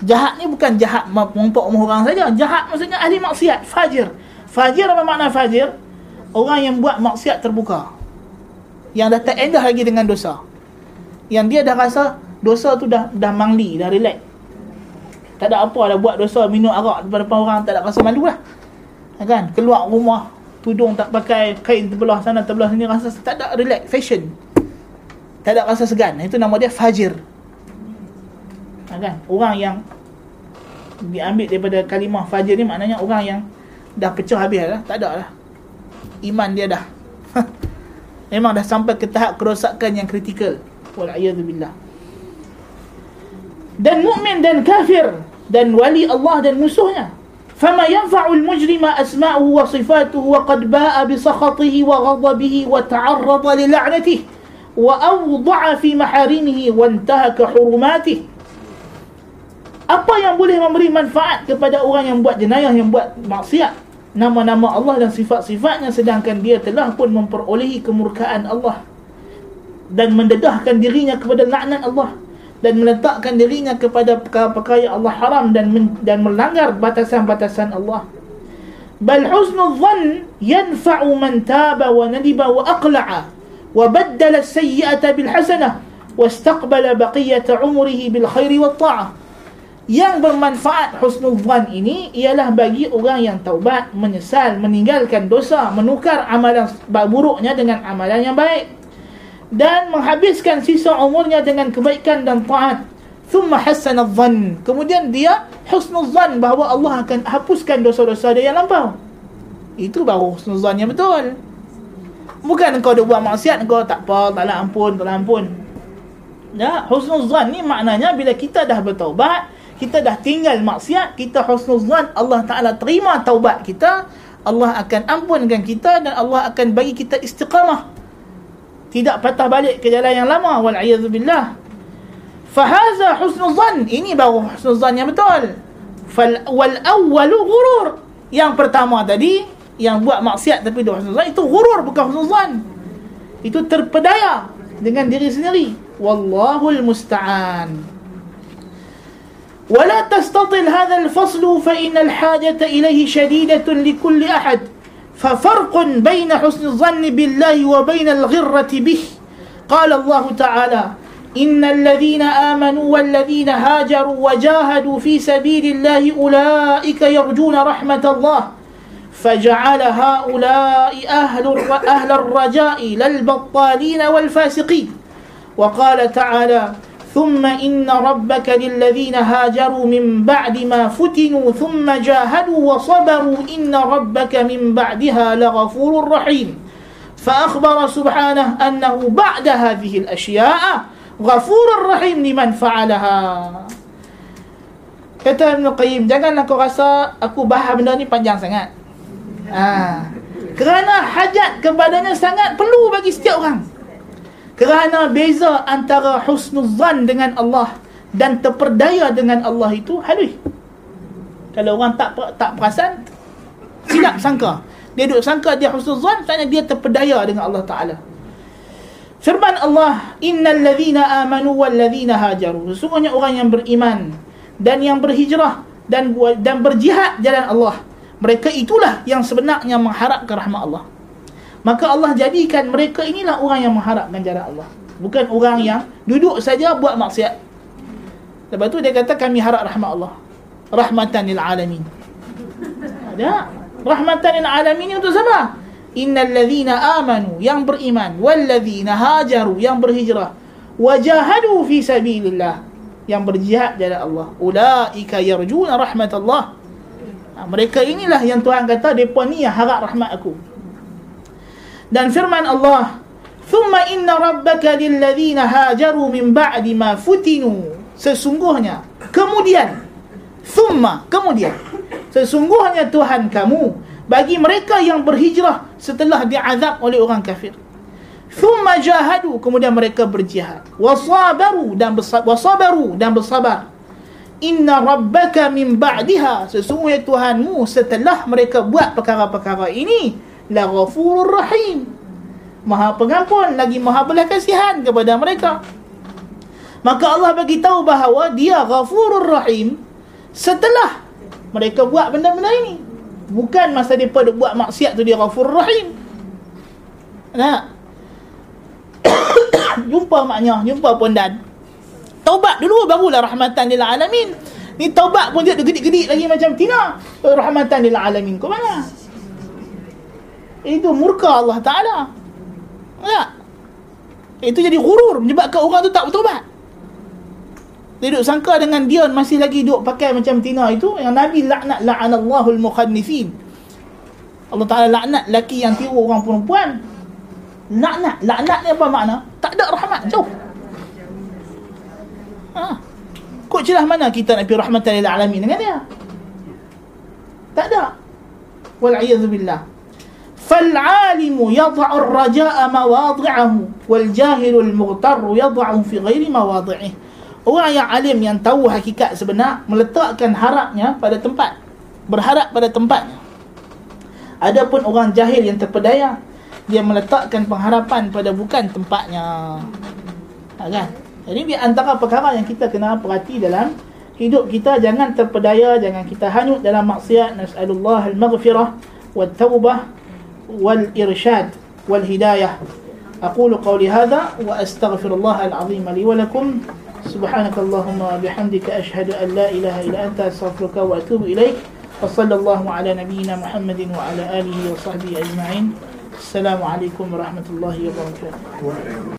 jahat ni bukan jahat mempompok orang saja jahat maksudnya ahli maksiat fajir Fajir apa makna fajir? Orang yang buat maksiat terbuka. Yang dah tak endah lagi dengan dosa. Yang dia dah rasa dosa tu dah dah mangli, dah relax. Tak ada apa dah buat dosa minum arak depan depan orang tak ada rasa malu lah. Kan? Keluar rumah tudung tak pakai kain terbelah sana terbelah sini rasa tak ada relax fashion. Tak ada rasa segan. Itu nama dia fajir. Kan? Orang yang diambil daripada kalimah fajir ni maknanya orang yang dah pecah habis lah. Tak ada lah. Iman dia dah. Memang dah sampai ke tahap kerosakan yang kritikal. Wal'iyadzubillah. Dan mukmin dan kafir dan wali Allah dan musuhnya. فما ينفع المجرم أسماؤه وصفاته وقد باء بسخطه وغضبه وتعرض للعنته وأوضع في محارمه وانتهك حرماته apa yang boleh memberi manfaat kepada orang yang buat jenayah yang buat maksiat nama-nama Allah dan sifat-sifatnya sedangkan dia telah pun memperolehi kemurkaan Allah dan mendedahkan dirinya kepada laknat Allah dan meletakkan dirinya kepada perkara-perkara yang Allah haram dan men- dan melanggar batasan-batasan Allah. Bal husnul dhann yanfa'u man taba wa nadiba wa aqla'a wa baddala as-sayyi'ata bil hasanah wa istaqbala baqiyata umrihi bil khairi wat ta'ah. Yang bermanfaat husnul dhan ini ialah bagi orang yang taubat, menyesal, meninggalkan dosa, menukar amalan buruknya dengan amalan yang baik dan menghabiskan sisa umurnya dengan kebaikan dan taat. Thumma hassana dhann. Kemudian dia husnul zan bahawa Allah akan hapuskan dosa-dosa dia yang lampau. Itu baru husnul zan yang betul. Bukan kau dah buat maksiat kau tak apa, tak lah ampun, tak lah ampun. Ya, husnul zan ni maknanya bila kita dah bertaubat, kita dah tinggal maksiat, kita husnuzan Allah Ta'ala terima taubat kita, Allah akan ampunkan kita dan Allah akan bagi kita istiqamah Tidak patah balik ke jalan yang lama. Wal'iyadzubillah. Fahaza husnuzan. Ini baru husnuzan yang betul. Fal, wal awwalu ghurur. Yang pertama tadi, yang buat maksiat tapi dia husnuzan, itu ghurur bukan husnuzan. Itu terpedaya dengan diri sendiri. Wallahul musta'an. ولا تستطل هذا الفصل فإن الحاجة إليه شديدة لكل أحد ففرق بين حسن الظن بالله وبين الغرة به. قال الله تعالى إن الذين آمنوا والذين هاجروا وجاهدوا في سبيل الله أولئك يرجون رحمة الله. فجعل هؤلاء أهل أهل الرجاء للبطالين والفاسقين. وقال تعالى ثم إن ربك للذين هاجروا من بعد ما فتنوا ثم جاهدوا وصبروا إن ربك من بعدها لغفور رحيم فأخبر سبحانه أنه بعد هذه الأشياء غفور رحيم لمن فعلها Kata Ibn Qayyim, janganlah kau rasa aku bahas benda ni panjang sangat. Ha. Kerana hajat kepadanya sangat perlu bagi setiap orang. Kerana beza antara husnuzan dengan Allah dan terperdaya dengan Allah itu halus. Kalau orang tak tak perasan, silap sangka. Dia duduk sangka dia husnuzan, tanya dia terperdaya dengan Allah Ta'ala. Firman Allah, Innal ladhina amanu wal ladhina hajaru. Sesungguhnya orang yang beriman dan yang berhijrah dan dan berjihad jalan Allah. Mereka itulah yang sebenarnya mengharapkan rahmat Allah maka Allah jadikan mereka inilah orang yang mengharapkan jalan Allah. Bukan orang yang duduk saja buat maksiat. Lepas tu dia kata kami harap rahmat Allah. Rahmatan lil alamin. Ada? Rahmatan lil alamin untuk siapa? Innal ladzina amanu yang beriman wal ladzina hajaru yang berhijrah wajahadu fi sabilillah. Yang berjihad jalan Allah. Ulaika yarjuna rahmat Allah. Ha, mereka inilah yang Tuhan kata depa ni yang harap rahmat aku dan firman Allah thumma inna rabbaka lilladzina hajaru min ba'di ma futinu. Sesungguhnya kemudian thumma kemudian sesungguhnya Tuhan kamu bagi mereka yang berhijrah setelah diazab oleh orang kafir. Thumma jahadu kemudian mereka berjihad. Wasabaru dan wasabaru dan bersabar. Inna rabbaka min ba'diha sesungguhnya Tuhanmu setelah mereka buat perkara-perkara ini la ghafurur rahim maha pengampun lagi maha belas kasihan kepada mereka maka Allah bagi tahu bahawa dia ghafurur rahim setelah mereka buat benda-benda ini Bukan masa mereka duk buat maksiat tu dia ghafur rahim. Nah. jumpa maknya, jumpa pondan. Taubat dulu barulah rahmatan lil alamin. Ni taubat pun dia gedik-gedik lagi macam tina. Rahmatan lil alamin. Kau mana? Itu murka Allah Taala. Tak. Itu jadi gurur menyebabkan orang tu tak bertaubat. Dia duduk sangka dengan dia masih lagi duduk pakai macam Tina itu yang Nabi laknat la'anallahul mukhannifin. Allah Taala laknat laki yang tiru orang perempuan. Laknat, laknat ni apa makna? Tak ada rahmat, jauh. Ha. Kok celah mana kita nak pergi rahmatan lil alamin dengan dia? Tak ada. Wal billah. فالعالم يضع الرجاء مواضعه والجاهل المغتر يضعه في غير مواضعه Orang yang alim yang tahu hakikat sebenar meletakkan harapnya pada tempat berharap pada tempatnya. Adapun orang jahil yang terpedaya dia meletakkan pengharapan pada bukan tempatnya. Ha, kan? Jadi di antara perkara yang kita kena perhati dalam hidup kita jangan terpedaya, jangan kita hanyut dalam maksiat. Nas'alullah al-maghfirah wa taubah wal hidayah. أقول قولي هذا وأستغفر الله العظيم لي ولكم. سبحانك اللهم وبحمدك أشهد أن لا إله إلا أنت أستغفرك وأتوب إليك. وصلى الله على نبينا محمد وعلى آله وصحبه أجمعين. السلام عليكم ورحمة الله وبركاته.